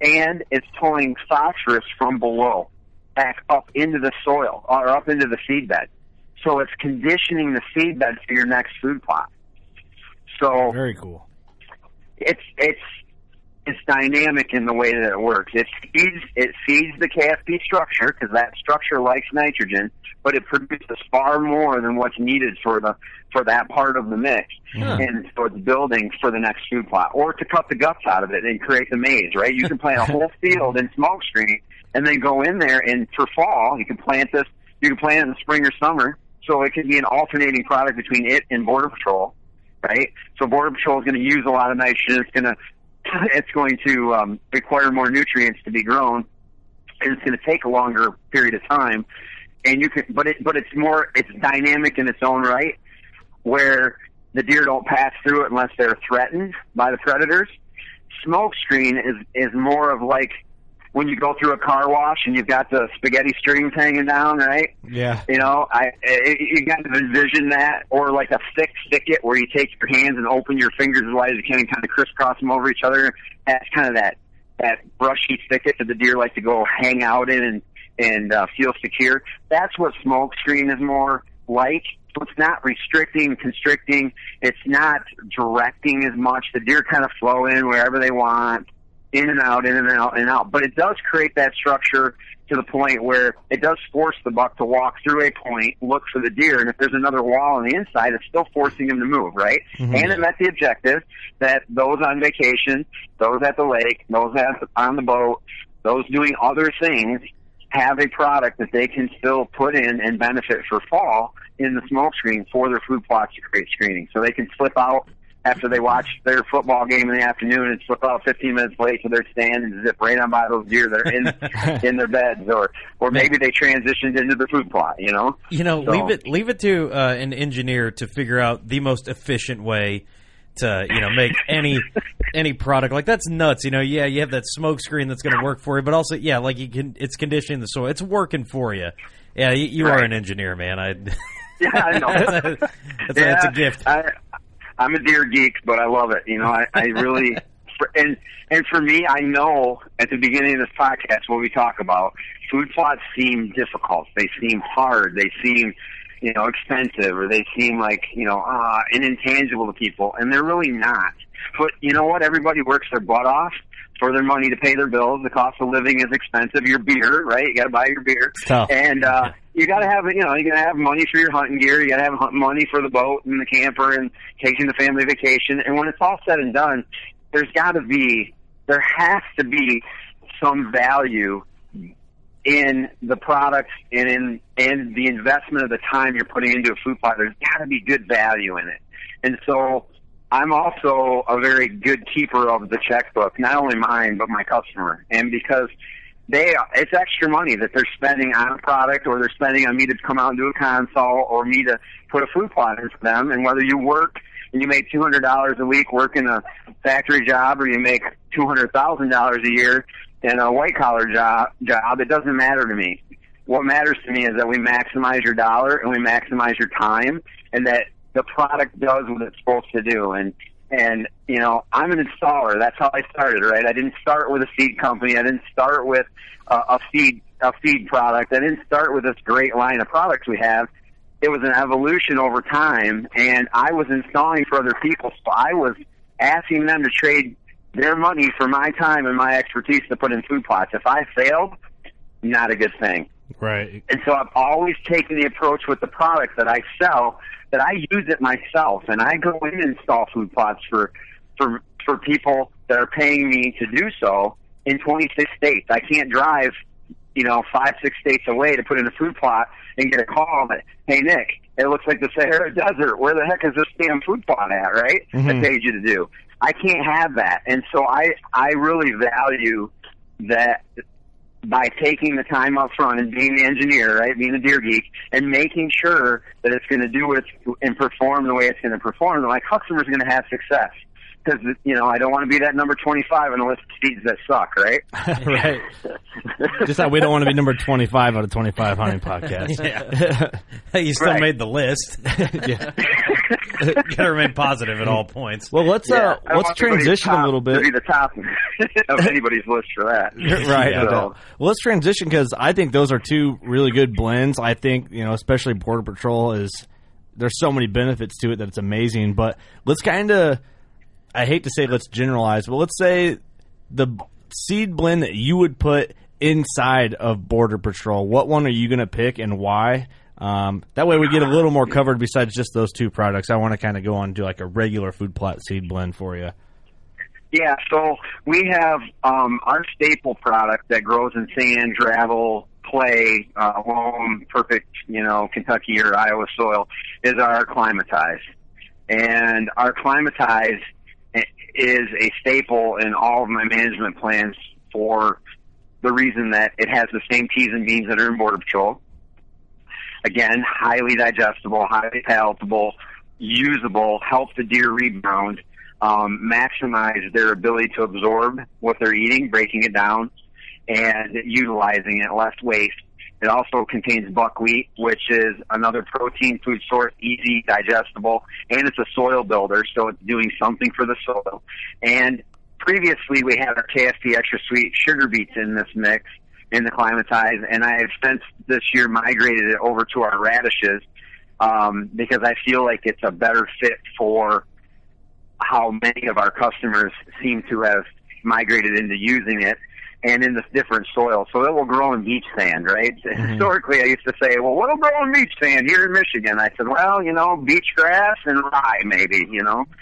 and it's pulling phosphorus from below back up into the soil or up into the seed bed. So it's conditioning the seed bed for your next food plot. So Very cool. it's it's it's dynamic in the way that it works. It feeds it feeds the KFP structure because that structure likes nitrogen, but it produces far more than what's needed for the for that part of the mix, Huh. and so it's building for the next food plot, or to cut the guts out of it and create the maze. Right? You can plant a whole field in smoke screen, and then go in there and for fall you can plant this. You can plant it in the spring or summer, so it can be an alternating product between it and Border Patrol right? So Border Patrol is going to use a lot of nitrogen. It's going to it's going to um, require more nutrients to be grown, and it's going to take a longer period of time. And you can, but it but it's more it's dynamic in its own right, where the deer don't pass through it unless they're threatened by the predators. Smoke screen is is more of like when you go through a car wash and you've got the spaghetti strings hanging down, right? Yeah. You know, I, I you got to envision that, or like a thick thicket where you take your hands and open your fingers as wide as you can and kind of crisscross them over each other. That's kind of that that brushy thicket that the deer like to go hang out in and and uh, feel secure. That's what smoke screen is more like. So it's not restricting, constricting. It's not directing as much. The deer kind of flow in wherever they want in and out, in and out, in and out. But it does create that structure to the point where it does force the buck to walk through a point, look for the deer, and if there's another wall on the inside, it's still forcing him to move, right? Mhm. And it met the objective that those on vacation, those at the lake, those at, on the boat, those doing other things have a product that they can still put in and benefit for fall in the smoke screen for their food plots to create screening. So they can slip out after they watch their football game in the afternoon It's about 15 minutes late to their stand and zip right on by those deer that are in in their beds, or or maybe they transitioned into the food plot. You know, You know, So- leave it leave it to uh, an engineer to figure out the most efficient way to you know make any any product like that's nuts. You know, yeah, you have that smoke screen that's going to work for you, but also yeah, like you can it's conditioning the soil. It's working for you. Yeah, you, you are an engineer, man. I Yeah, I know. that's, a, that's a gift. I, I'm a deer geek, but I love it. You know, I, I really for, and and for me, I know at the beginning of this podcast what we talk about food plots seem difficult. They seem hard. They seem you know expensive, or they seem like you know uh, an intangible to people, and they're really not. But you know what? Everybody works their butt off for their money to pay their bills. The cost of living is expensive. Your beer, right? You got to buy your beer, and uh, you got to have you know you got to have money for your hunting gear. You got to have money for the boat and the camper and taking the family vacation. And when it's all said and done, there's got to be there has to be some value in the products and in and the investment of the time you're putting into a food plot, there's got to be good value in it. And so I'm also a very good keeper of the checkbook, not only mine but my customer. And because they it's extra money that they're spending on a product or they're spending on me to come out and do a console or me to put a food plot in for them and whether you work and you make two hundred dollars a week working a factory job or you make two hundred thousand dollars a year in a white collar job job, it doesn't matter to me. What matters to me is that we maximize your dollar and we maximize your time and that the product does what it's supposed to do and and you know I'm an installer. That's how I started, right? I didn't start with a seed company. I didn't start with uh, a feed a feed product. I didn't start with this great line of products we have. It was an evolution over time, and I was installing for other people. So I was asking them to trade their money for my time and my expertise to put in food plots. If I failed, not a good thing. Right. And so I've always taken the approach with the product that I sell that I use it myself and I go in and install food plots for for for people that are paying me to do so in 26 states. I can't drive, you know, five six states away to put in a food plot and get a call that, hey Nick, it looks like the Sahara Desert. Where the heck is this damn food plot at? Right? Mhm. I paid you to do. I can't have that, and so I I really value that by taking the time up front and being the engineer, right, being a deer geek, and making sure that it's going to do what it's and perform the way it's going to perform, then my customer's going to have success. Because you know, I don't want to be that number twenty-five on the list of seeds that suck, right? right. Just that we don't want to be number 25 out of 25 hunting podcasts. Hey, you still Right. made the list. yeah. Gotta remain positive at all points. Well, let's Yeah, uh, let's want anybody's transition a top little To bit. be the top of anybody's list for that, right. So, no. Well, let's transition because I think those are two really good blends. I think you know, especially Border Patrol is there's so many benefits to it that it's amazing. But let's kind of, I hate to say let's generalize, but let's say the seed blend that you would put inside of Border Patrol. What one are you going to pick and why? Um, that way we get a little more covered besides just those two products. I want to kind of go on and do like a regular food plot seed blend for you. Yeah, so we have um, our staple product that grows in sand, gravel, clay, uh, loam, perfect, you know, Kentucky or Iowa soil is our Climatize. And our Climatize is a staple in all of my management plans for the reason that it has the same peas and beans that are in Border Patrol. Again, highly digestible, highly palatable, usable, help the deer rebound, um, maximize their ability to absorb what they're eating, breaking it down, and utilizing it, less waste. It also contains buckwheat, which is another protein food source, easy, digestible, and it's a soil builder, so it's doing something for the soil. And previously we had our KFP extra sweet sugar beets in this mix, in the Climatize, and I have since this year migrated it over to our radishes, um, because I feel like it's a better fit for how many of our customers seem to have migrated into using it and in this different soil. So it will grow in beach sand, right? Historically, I used to say, well, what'll grow in beach sand here in Michigan? I said, well, you know, beach grass and rye, maybe, you know.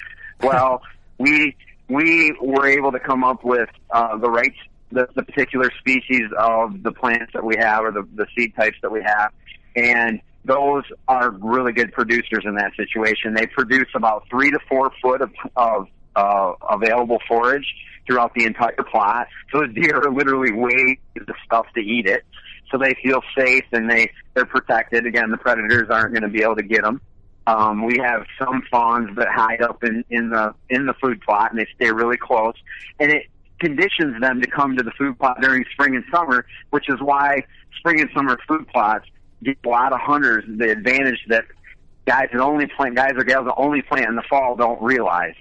Well, we we were able to come up with uh, the right the, the particular species of the plants that we have or the, the seed types that we have, and those are really good producers in that situation. They produce about three to four foot of, of uh, available forage throughout the entire plot. So the deer are literally way the stuff to eat it. So they feel safe and they, they're protected. Again, the predators aren't going to be able to get them. Um, we have some fawns that hide up in, in the, in the food plot and they stay really close. And it conditions them to come to the food plot during spring and summer, which is why spring and summer food plots get a lot of hunters the advantage that guys that only plant, guys or gals that only plant in the fall don't realize.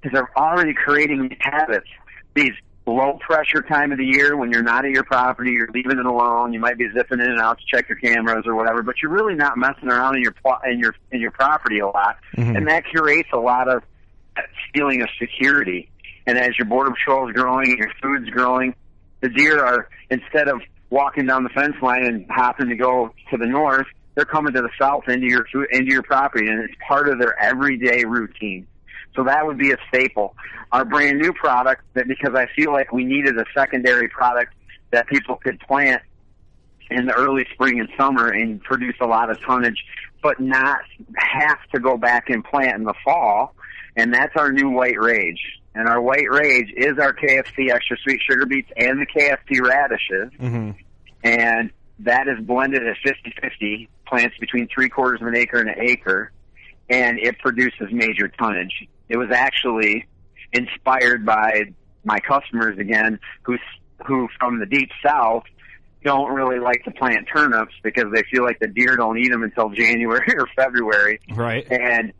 Because they're already creating habits, these low pressure time of the year when you're not at your property, you're leaving it alone, you might be zipping in and out to check your cameras or whatever, but you're really not messing around in your pl- in your in your property a lot, Mhm. and that creates a lot of feeling of security. And as your border patrol is growing your food's growing, the deer are instead of walking down the fence line and hopping to go to the north, they're coming to the south into your food into your property, and it's part of their everyday routine. So that would be a staple. Our brand new product that because I feel like we needed a secondary product that people could plant in the early spring and summer and produce a lot of tonnage, but not have to go back and plant in the fall. And that's our new White Rage. And our White Rage is our KFP extra sweet sugar beets and the KFP radishes. Mm-hmm. And that is blended at 50-50, plants between three quarters of an acre and an acre, and it produces major tonnage. It was actually inspired by my customers again, who who from the deep south don't really like to plant turnips because they feel like the deer don't eat them until January or February. Right. And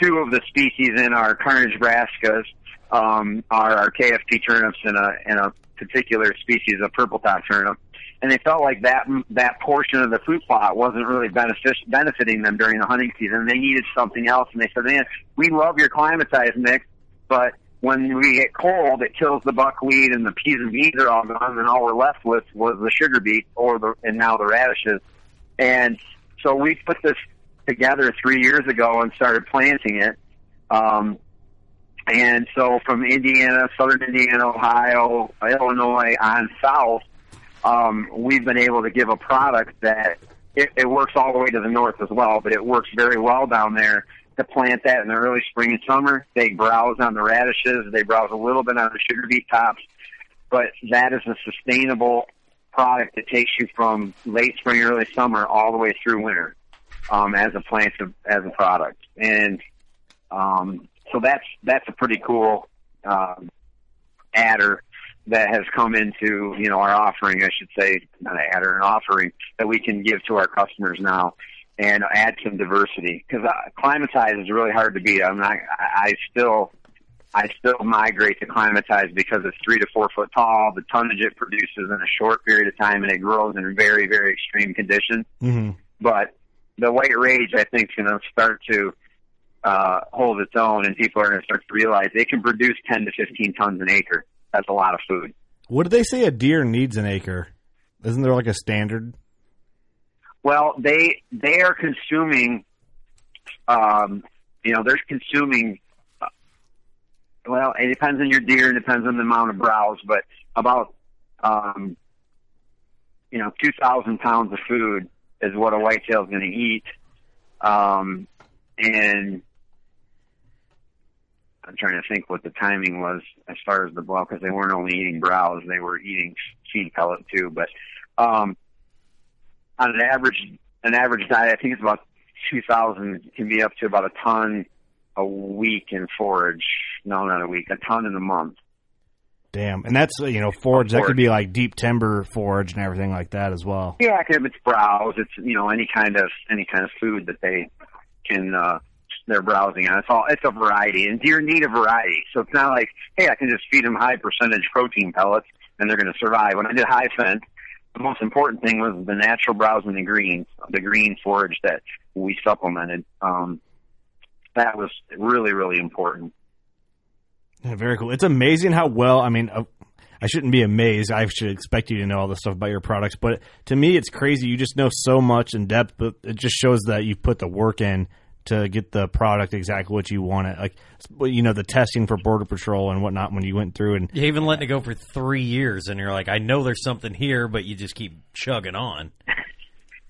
two of the species in our Carnage brassicas um, are our KFP turnips and a and a particular species of purple top turnip. And they felt like that that portion of the food plot wasn't really benefic- benefiting them during the hunting season. They needed something else, and they said, "Man, we love your climatized mix, but when we get cold, it kills the buckwheat and the peas and beans are all gone, and all we're left with was the sugar beet or the and now the radishes. And so we put this together three years ago and started planting it. Um, and so from Indiana, southern Indiana, Ohio, Illinois on south, um, we've been able to give a product that it, it works all the way to the north as well, but it works very well down there to plant that in the early spring and summer. They browse on the radishes. They browse a little bit on the sugar beet tops, but that is a sustainable product that takes you from late spring, early summer, all the way through winter um, as a plant as a product. And um, so that's that's a pretty cool um, adder that has come into you know our offering, I should say, not an adder, an offering that we can give to our customers now and add some diversity because uh, climatize is really hard to beat. I'm not. I, I still. I still migrate to climatize because it's three to four foot tall. The tonnage it produces in a short period of time, and it grows in very, very extreme conditions. Mm-hmm. But the white rage, I think, is going to start to uh, hold its own, and people are going to start to realize they can produce 10 to 15 tons an acre. That's a lot of food. What do they say a deer needs an acre? Isn't there like a standard? Well, they they are consuming, um, you know, they're consuming. Uh, well, it depends on your deer. It depends on the amount of browse, but about, um, you know, two thousand pounds of food is what a whitetail is going to eat, um, and I'm trying to think what the timing was as far as the well, because they weren't only eating browse; they were eating feed pellet too. But um, on an average an average diet, I think it's about two thousand can be up to about a ton a week in forage. No, not a week, a ton in a month. Damn, and that's you know forage. That could be like deep timber forage and everything like that as well. Yeah, if it's browse, it's you know any kind of any kind of food that they can uh, they're browsing on. It's all it's a variety, and deer need a variety. So it's not like hey, I can just feed them high percentage protein pellets and they're going to survive. When I did high fence, the most important thing was the natural browse and the greens, the green forage that we supplemented. Um, that was really, really important. Yeah, very cool. It's amazing how well. I mean, uh, I shouldn't be amazed. I should expect you to know all this stuff about your products, but to me, it's crazy. You just know so much in depth, but it just shows that you've put the work in to get the product exactly what you want it. Like, you know, the testing for Border Patrol and whatnot when you went through and you even letting it go for three years, and you're like, I know there's something here, but you just keep chugging on.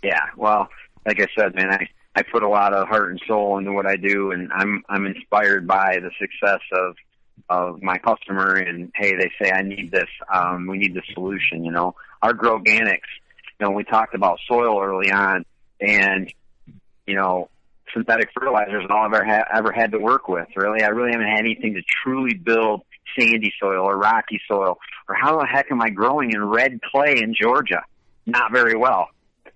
Yeah, well, like I said, man, I I put a lot of heart and soul into what I do, and I'm I'm inspired by the success of of my customer. And hey, they say I need this. Um, we need the solution. You know, our Growganics. You know, we talked about soil early on, and you know, synthetic fertilizers and all I've ever, ha- ever had to work with. Really, I really haven't had anything to truly build sandy soil or rocky soil. Or how the heck am I growing in red clay in Georgia? Not very well.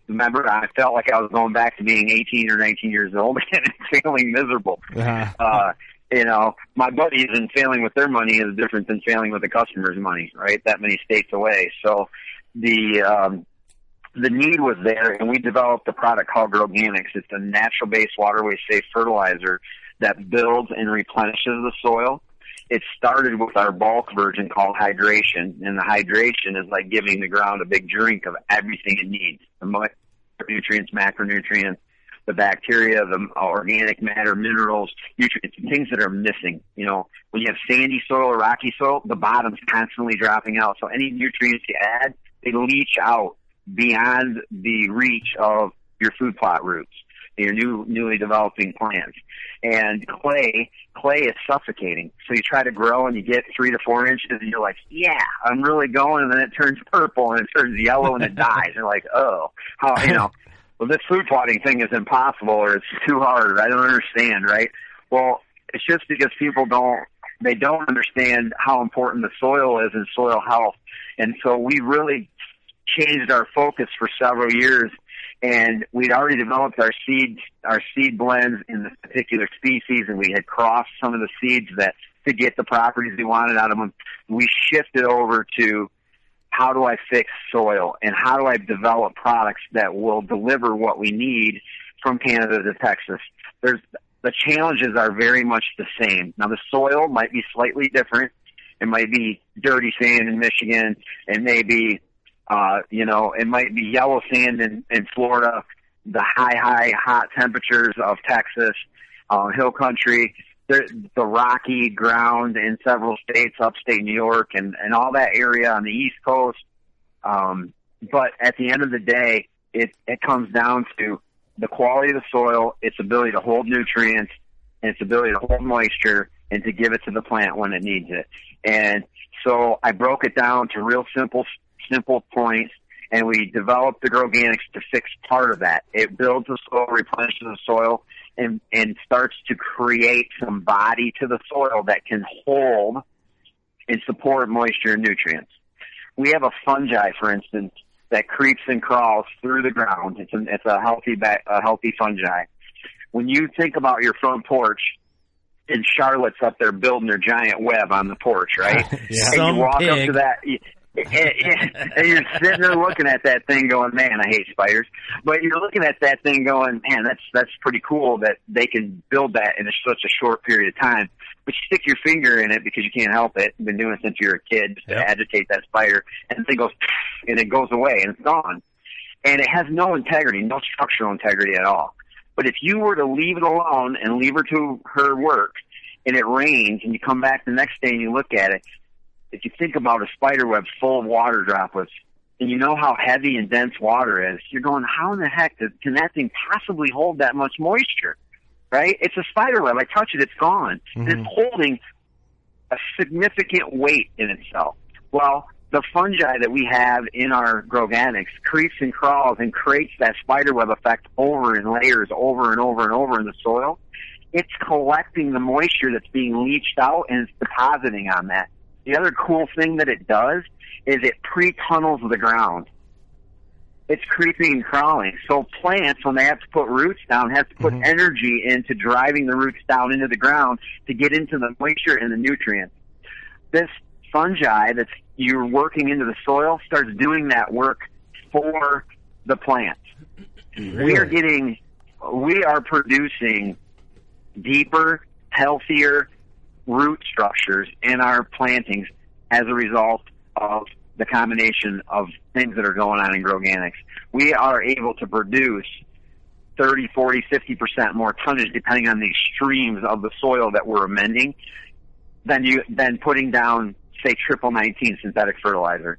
Remember, I felt like I was going back to being 18 or 19 years old and feeling miserable. Uh-huh. Uh, you know, my buddies and failing with their money is different than failing with the customer's money, right? That many states away. So the, um, the need was there, and we developed a product called Growganics. It's a natural-based waterway-safe fertilizer that builds and replenishes the soil. It started with our bulk version called hydration, and the hydration is like giving the ground a big drink of everything it needs: the nutrients, macronutrients, the bacteria, the organic matter, minerals, nutrients, things that are missing. You know, when you have sandy soil or rocky soil, the bottom's constantly dropping out. So any nutrients you add, they leach out beyond the reach of your food plot roots, your new newly developing plants. And clay, clay is suffocating. So you try to grow and you get three to four inches and you're like, yeah, I'm really going. And then it turns purple and it turns yellow and it dies. You're like, oh, how, you know, well, this food plotting thing is impossible or it's too hard. I don't understand, right? Well, it's just because people don't, they don't understand how important the soil is and soil health. And so we really changed our focus for several years and we'd already developed our seeds, our seed blends in this particular species, and we had crossed some of the seeds that to get the properties we wanted out of them. We shifted over to how do I fix soil and how do I develop products that will deliver what we need from Canada to Texas. There's the challenges are very much the same. Now the soil might be slightly different. It might be dirty sand in Michigan. It may be uh, you know, it might be yellow sand in, in Florida, the high, high, hot temperatures of Texas, uh, hill country, the, the rocky ground in several states, upstate New York, and, and all that area on the East Coast. Um, but at the end of the day, it, it comes down to the quality of the soil, its ability to hold nutrients, and its ability to hold moisture, and to give it to the plant when it needs it. And so I broke it down to real simple simple points, and we develop the Groganics to fix part of that. It builds the soil, replenishes the soil, and, and starts to create some body to the soil that can hold and support moisture and nutrients. We have a fungi, for instance, that creeps and crawls through the ground. It's a, it's a healthy, a healthy fungi. When you think about your front porch, and Charlotte's up there building their giant web on the porch, right? yeah. And Some you walk pig. up to that, and you're sitting there looking at that thing going, man, I hate spiders. But you're looking at that thing going, man, that's that's pretty cool that they can build that in such a short period of time. But you stick your finger in it because you can't help it. You've been doing it since you were a kid just Yep. to agitate that spider, and the thing goes, and it goes away and it's gone. And it has no integrity, no structural integrity at all. But if you were to leave it alone and leave her to her work, and it rains, and you come back the next day and you look at it, if you think about a spider web full of water droplets, and you know how heavy and dense water is, you're going, how in the heck does, can that thing possibly hold that much moisture? Right? It's a spider web. I touch it, it's gone. And Mhm. It's holding a significant weight in itself. Well, the fungi that we have in our Groganics creeps and crawls and creates that spider web effect over in layers, over and over and over in the soil. It's collecting the moisture that's being leached out and it's depositing on that. The other cool thing that it does is it pre-tunnels the ground. It's creeping and crawling. So plants, when they have to put roots down, have to put mm-hmm. energy into driving the roots down into the ground to get into the moisture and the nutrients. This fungi that's you're working into the soil starts doing that work for the plant. We are getting, we are producing deeper, healthier root structures in our plantings as a result of the combination of things that are going on in Groganics. We are able to produce 30, 40, 50% more tonnage depending on the extremes of the soil that we're amending than you, than putting down, say, triple 19 synthetic fertilizer.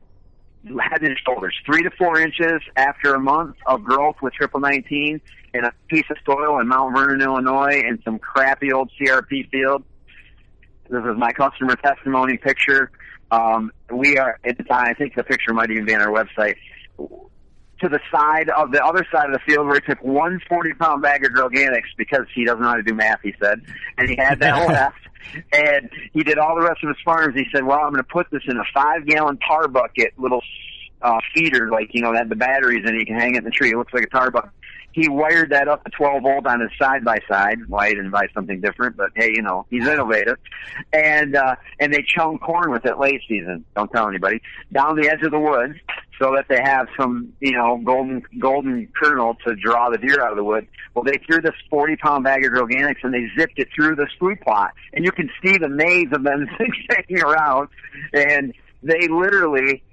Head and shoulders, three to four inches after a month of growth with triple 19 in a piece of soil in Mount Vernon, Illinois in some crappy old CRP field. This is my customer testimony picture. Um, we are at the time. I think the picture might even be on our website. To the side of the other side of the field, where he took one 40 pound bag of Groganics because he doesn't know how to do math. He said, and he had that left. And he did all the rest of his farms. He said, "Well, I'm going to put this in a five gallon tar bucket, little uh, feeder, like you know, that the batteries, and you can hang it in the tree. It looks like a tar bucket." He wired that up to 12 volt on his side by side. Why he didn't buy something different, but hey, you know, he's innovative. And uh, and they chung corn with it late season. Don't tell anybody. Down the edge of the woods, so that they have some, you know, golden golden kernel to draw the deer out of the wood. Well, they threw this 40 pound bag of Groganics and they zipped it through this food plot, and you can see the maze of them zigzagging around, and they literally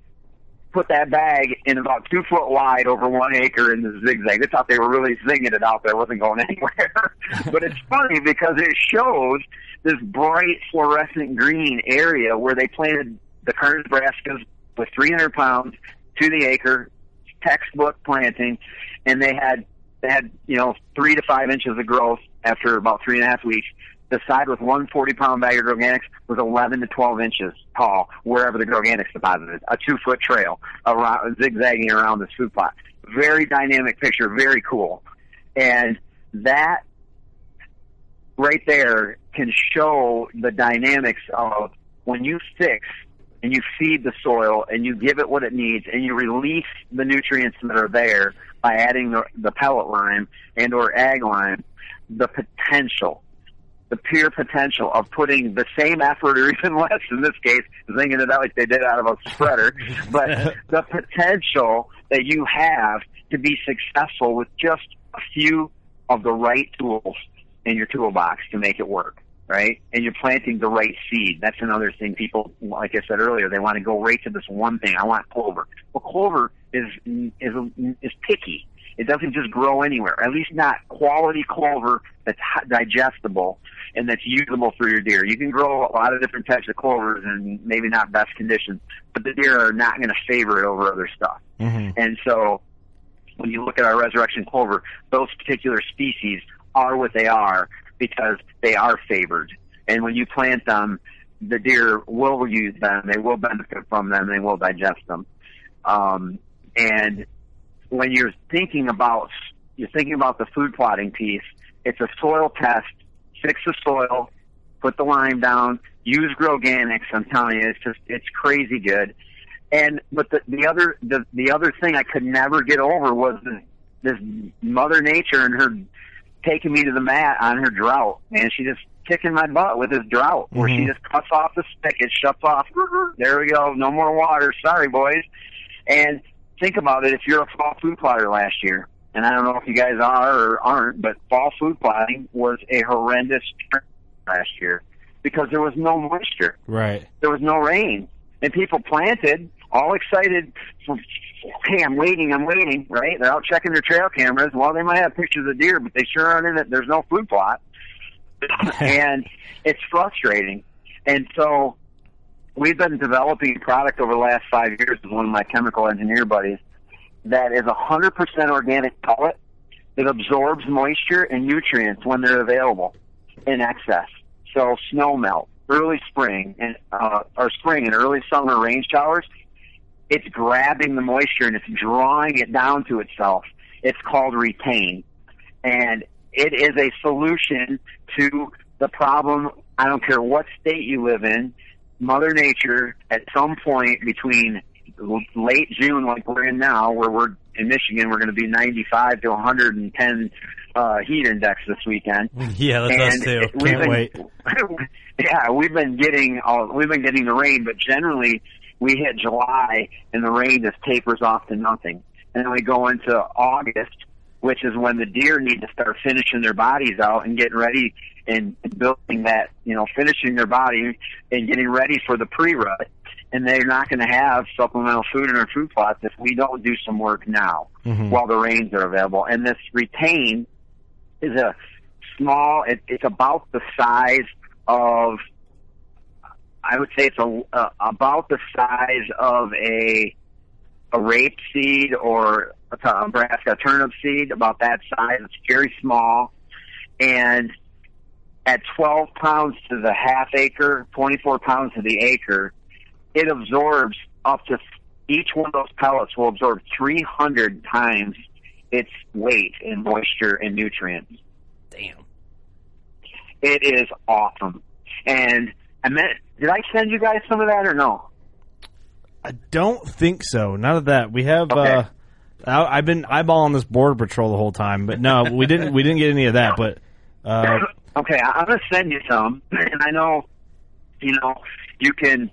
put that bag in about two foot wide over one acre in the zigzag. They thought they were really zinging it out there. It wasn't going anywhere. but it's funny because it shows this bright fluorescent green area where they planted the Kearns brassicas with 300 pounds to the acre, textbook planting, and they had they had you know three to five inches of growth after about three and a half weeks. The side with one 40 pound bag of organics was 11 to 12 inches tall wherever the organics deposited. A two foot trail around, zigzagging around this food plot. Very dynamic picture, very cool. And that right there can show the dynamics of when you fix and you feed the soil and you give it what it needs and you release the nutrients that are there by adding the, the pellet lime and or ag lime, the potential, the pure potential of putting the same effort or even less in this case, zinging it out like they did out of a spreader, but the potential that you have to be successful with just a few of the right tools in your toolbox to make it work, right? And you're planting the right seed. That's another thing people, like I said earlier, they want to go right to this one thing. I want clover. Well, clover is is is picky. It doesn't just grow anywhere. At least not quality clover that's digestible and that's usable for your deer. You can grow a lot of different types of clovers and maybe not best conditions, but the deer are not going to favor it over other stuff. Mm-hmm. And so when you look at our resurrection clover, those particular species are what they are because they are favored. And when you plant them, the deer will use them, they will benefit from them, they will digest them. Um, and when you're thinking about you're thinking about the food plotting piece, it's a soil test. Fix the soil, put the lime down, use Groganics. I'm telling you, it's just it's crazy good. And but the the other the the other thing I could never get over was this, this Mother Nature and her taking me to the mat on her drought, and she just kicking my butt with this drought, where Mm-hmm. she just cuts off the spigot, shuts off. There we go, no more water. Sorry, boys. And think about it: if you're a fall food plotter last year, and I don't know if you guys are or aren't, but fall food plotting was a horrendous last year because there was no moisture Right. there was no rain, and people planted all excited. For, hey, I'm waiting, I'm waiting. Right? They're out checking their trail cameras. Well, they might have pictures of deer, but they sure aren't in it. There's no food plot, and it's frustrating. And so, we've been developing a product over the last five years with one of my chemical engineer buddies that is 100% organic pellet that absorbs moisture and nutrients when they're available in excess. So snow melt, early spring and uh, or spring and early summer rain showers, it's grabbing the moisture and it's drawing it down to itself. It's called retain, and it is a solution to the problem. I don't care what state you live in. Mother Nature, at some point between late June, like we're in now, where we're in Michigan, we're going to be 95 to 110 uh, heat index this weekend. Yeah, that's us And too. we've Can't been- wait. yeah, we've been getting uh, we've been getting the rain, but generally we hit July and the rain just tapers off to nothing, and then we go into August, which is when the deer need to start finishing their bodies out and getting ready and building that you know finishing their body and getting ready for the pre-rut. And they're not going to have supplemental food in our food plots if we don't do some work now Mhm. while the rains are available. And this retain is a small. It, it's about the size of. I would say it's a, uh, about the size of a a rape seed or a Nebraska turnip seed. About that size. It's very small, and at 12 pounds to the half acre, 24 pounds to the acre, it absorbs up to each one of those pellets will absorb 300 times its weight in moisture and nutrients. Damn. It is awesome. And I meant, did I send you guys some of that or no? I don't think so. None of that. We have. Okay. uh I, I've been eyeballing this border patrol the whole time, but no, we didn't. We didn't get any of that. But uh, okay, I'm gonna send you some, and I know, you know, you can.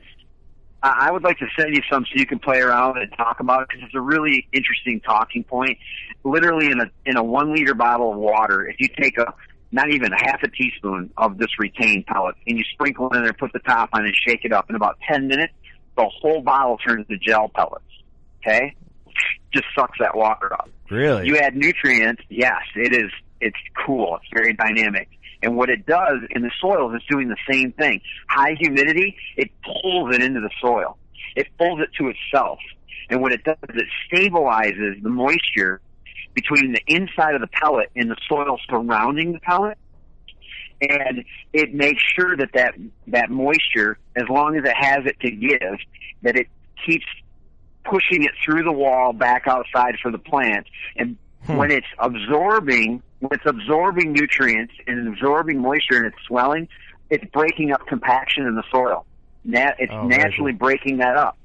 I I would like to send you some so you can play around and talk about it because it's a really interesting talking point. Literally, in a in a one liter bottle of water, if you take a not even a half a teaspoon of this retained pellet and you sprinkle it in there, put the top on, and shake it up in about ten minutes, the whole bottle turns to gel pellets. Okay, just sucks that water up. really, You add nutrients, yes, it is. It's cool. It's very dynamic. And what it does in the soil is doing the same thing. High humidity, it pulls it into the soil. It pulls it to itself. And what it does is it stabilizes the moisture between the inside of the pellet and the soil surrounding the pellet. And it makes sure that that, that moisture, as long as it has it to give, that it keeps pushing it through the wall back outside for the plant. And hmm. when it's absorbing, when it's absorbing nutrients and absorbing moisture and it's swelling, it's breaking up compaction in the soil. It's oh, naturally breaking that up.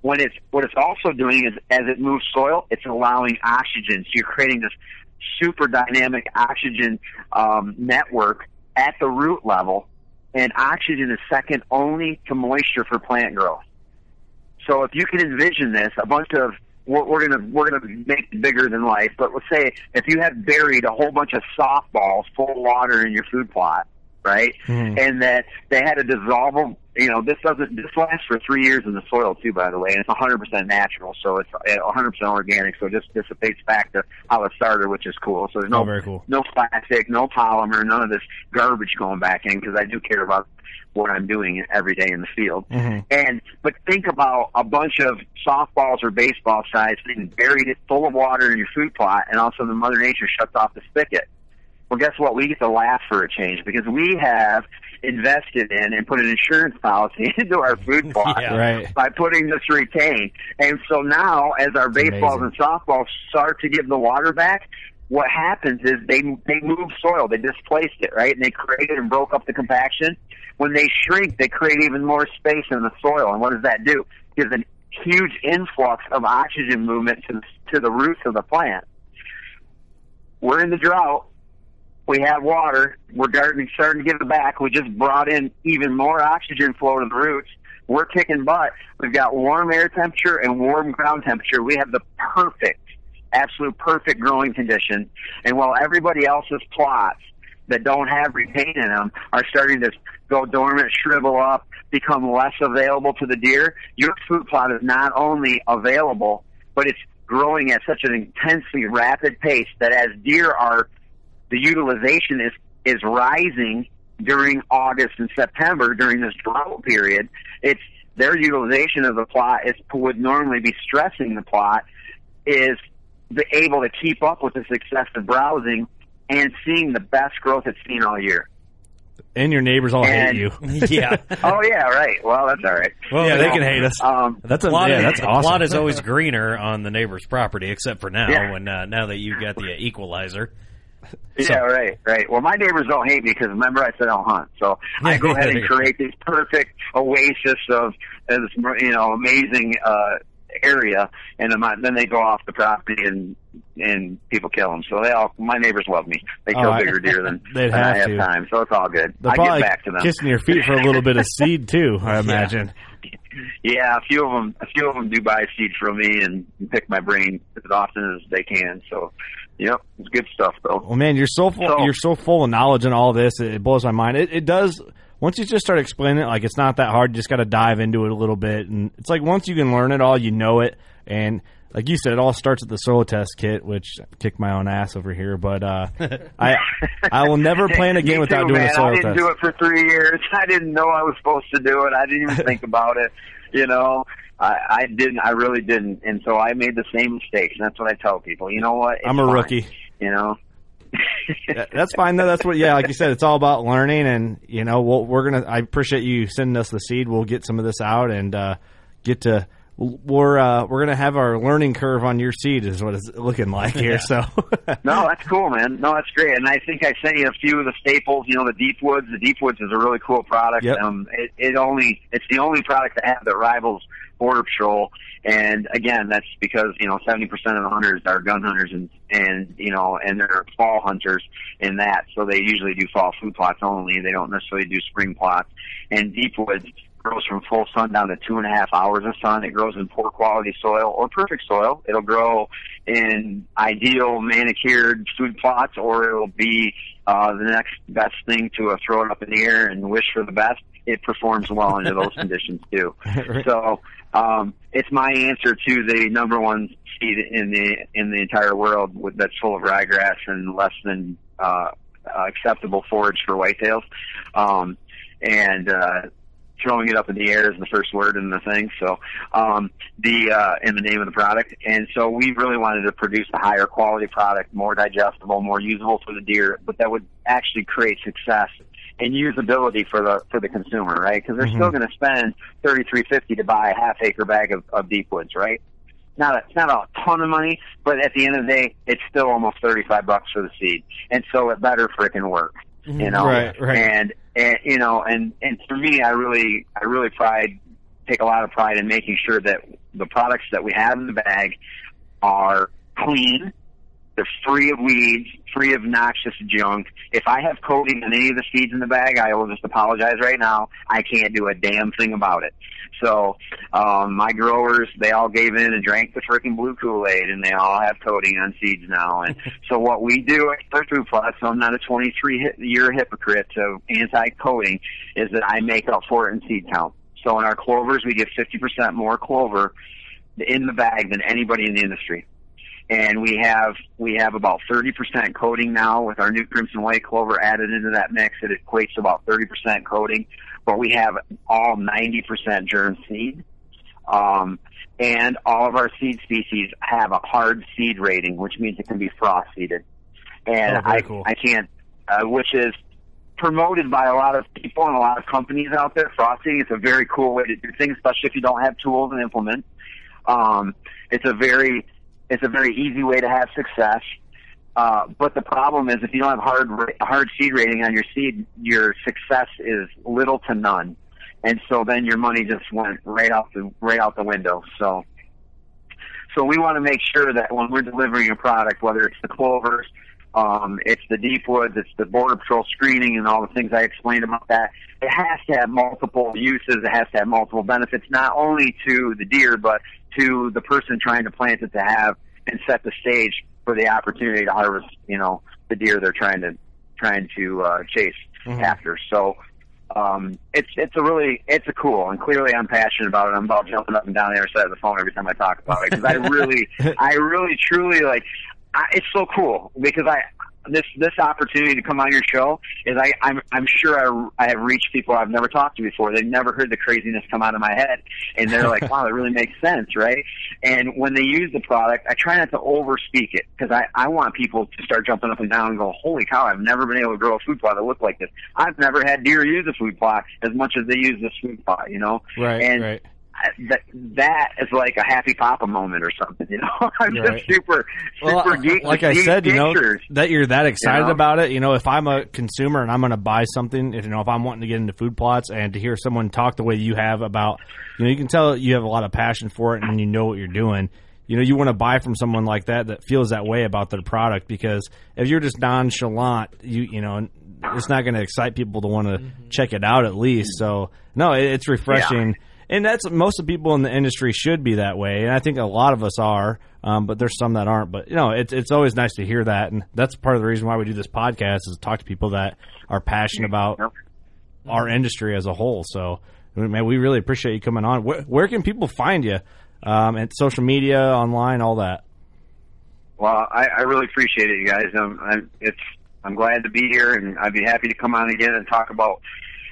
When it's what it's also doing is as it moves soil, it's allowing oxygen. So you're creating this super dynamic oxygen um, network at the root level, and oxygen is second only to moisture for plant growth. So if you can envision this, a bunch of we're, we're gonna we're gonna make it bigger than life. But let's say if you had buried a whole bunch of softballs full of water in your food plot, right? Mm. And that they had a dissolvable, you know, this doesn't, this lasts for three years in the soil too, by the way, and it's 100% natural, so it's 100% organic, so it just dissipates back to how it started, which is cool. So there's no, oh, very cool. no plastic, no polymer, none of this garbage going back in, because I do care about what I'm doing every day in the field. Mm-hmm. And, but think about a bunch of softballs or baseball size things buried it full of water in your food plot, and also the Mother Nature shuts off the spigot well, guess what? We get to laugh for a change because we have invested in and put an insurance policy into our food plot yeah, right. by putting this retain. And so now, as our baseballs and softballs start to give the water back, what happens is they they move soil, they displaced it, right? And they created and broke up the compaction. When they shrink, they create even more space in the soil. And what does that do? It gives a huge influx of oxygen movement to to the roots of the plant. We're in the drought we have water. We're starting to give it back. We just brought in even more oxygen flow to the roots. We're kicking butt. We've got warm air temperature and warm ground temperature. We have the perfect, absolute perfect growing condition. And while everybody else's plots that don't have retain in them are starting to go dormant, shrivel up, become less available to the deer, your food plot is not only available, but it's growing at such an intensely rapid pace that as deer are the utilization is is rising during August and September during this drought period. It's their utilization of the plot is would normally be stressing the plot is the, able to keep up with this excessive browsing and seeing the best growth it's seen all year. And your neighbors all and, hate you. yeah. oh yeah, right. Well, that's all right. Well, yeah, they can hate us. Um, that's a plot. Yeah, that's the awesome. plot is always greener on the neighbor's property, except for now Yeah. when uh, now that you got the equalizer. Yeah, right, right. Well, my neighbors don't hate me because remember I said I don't hunt, so I go ahead and create this perfect oasis of uh, this, you know, amazing uh area, and then, my, then they go off the property and and people kill them. So they all, my neighbors love me. They kill Oh, I- bigger deer than, They'd than I have to. time, so it's all good. They're I get back to them. kissing your feet for a little bit of seed too. I imagine. Yeah, a few of them, a few of them do buy seed from me and pick my brain as often as they can. So, yep, it's good stuff though. Well, man, you're so full, So- you're so full of knowledge and all this. It, it blows my mind. It, it does. Once you just start explaining it, like it's not that hard. You just got to dive into it a little bit, and it's like once you can learn it all, you know it. And like you said, it all starts at the soil test kit, which kicked my own ass over here. But uh, I I will never plan again Me without too, doing man. a soil I didn't test. do it for three years. I didn't know I was supposed to do it. I didn't even think about it. You know, I, I didn't. I really didn't. And so I made the same mistakes. And that's what I tell people. You know what? It's I'm a fine. rookie. You know. That's fine though. That's what. Yeah, like you said, it's all about learning, and you know, we'll, we're gonna. I appreciate you sending us the seed. We'll get some of this out and uh, get to. We're uh, we're gonna have our learning curve on your seed, is what it's looking like here. So No, that's cool, man. No, that's great. And I think I sent you a few of the staples. You know, the Deep Woods. The Deep Woods is a really cool product. Yep. Um, it, it only it's the only product I have that rivals Border Patrol. And again, that's because you know seventy percent of the hunters are gun hunters, and and you know, and they're fall hunters in that. So they usually do fall food plots only. They don't necessarily do spring plots. And Deep Woods grows from full sun down to two and a half hours of sun. It grows in poor quality soil or perfect soil. It'll grow in ideal manicured food plots or it'll be uh, the next best thing to uh, throw it up in the air and wish for the best. It performs well under those conditions too. So um, it's my answer to the number one seed in the in the entire world with, that's full of ryegrass and less than uh, uh, acceptable forage for whitetails. Um, and uh, throwing it up in the air is the first word in the thing. So, um, the, uh, in the name of the product. And so we really wanted to produce a higher quality product, more digestible, more usable for the deer, but that would actually create success and usability for the, for the consumer, right? Cause they're Mhm. still going to spend thirty three fifty to buy a half acre bag of, of deep woods, right? Not a, it's not a ton of money, but at the end of the day, it's still almost 35 bucks for the seed. And so it better frickin' work, Mm-hmm. you know? Right, right. And, and, you know, and, and for me, I really, I really pride, take a lot of pride in making sure that the products that we have in the bag are clean, they're free of weeds, free of noxious junk. If I have coating on any of the seeds in the bag, I will just apologize right now. I can't do a damn thing about it. So, um, my growers, they all gave in and drank the freaking blue Kool-Aid and they all have coating on seeds now. And so what we do at Food Plus, so I'm not a 23-year hypocrite of anti-coating, is that I make up for it in seed count. So in our clovers, we get 50% more clover in the bag than anybody in the industry and we have we have about 30% coating now with our new crimson white clover added into that mix. It equates to about 30% coating, but we have all 90% germ seed. Um, and all of our seed species have a hard seed rating, which means it can be frost seeded. And Oh, I, cool. I can't, uh, which is promoted by a lot of people and a lot of companies out there. Frosting is a very cool way to do things, especially if you don't have tools and implements. Um, it's a very it's a very easy way to have success. Uh, but the problem is if you don't have hard hard seed rating on your seed, your success is little to none, and so then your money just went right out the right out the window. So, so we want to make sure that when we're delivering a product, whether it's the clovers, um, it's the deep woods, it's the border patrol screening, and all the things I explained about that. It has to have multiple uses. It has to have multiple benefits, not only to the deer, but to the person trying to plant it to have and set the stage for the opportunity to harvest, you know, the deer they're trying to trying to uh, chase Mhm. after. So um, it's it's a really it's a cool and clearly I'm passionate about it. I'm about jumping up and down the other side of the phone every time I talk about it because I really I really truly like I, it's so cool because I this this opportunity to come on your show is I I'm I'm sure I I have reached people I've never talked to before. They've never heard the craziness come out of my head, and they're like, "Wow, that really makes sense, right?" And when they use the product, I try not to overspeak it because I I want people to start jumping up and down and go, "Holy cow! I've never been able to grow a food plot that looked like this. I've never had deer use a food plot as much as they use this food plot." You know, Right, and right. I- that that is like a happy papa moment or something. You know, I'm Right. just super super Well, geek. like I geek said, you know pictures. that you're that excited know? about it. You know, if I'm a consumer and I'm going to buy something, if you know, if I'm wanting to get into food plots and to hear someone talk the way you have about, you know, you can tell you have a lot of passion for it and you know what you're doing. You know, you want to buy from someone like that that feels that way about their product because if you're just nonchalant, you you know, it's not going to excite people to want to mm-hmm. check it out at least. So no, it, it's refreshing. And that's most of the people in the industry should be that way, and I think a lot of us are. Um, but there's some that aren't. But you know, it's it's always nice to hear that, and that's part of the reason why we do this podcast is to talk to people that are passionate about our industry as a whole. So, man, we really appreciate you coming on. Where, where can people find you? Um, and social media, online, all that. Well, I, I really appreciate it, you guys. Um, I'm, it's I'm glad to be here, and I'd be happy to come on again and talk about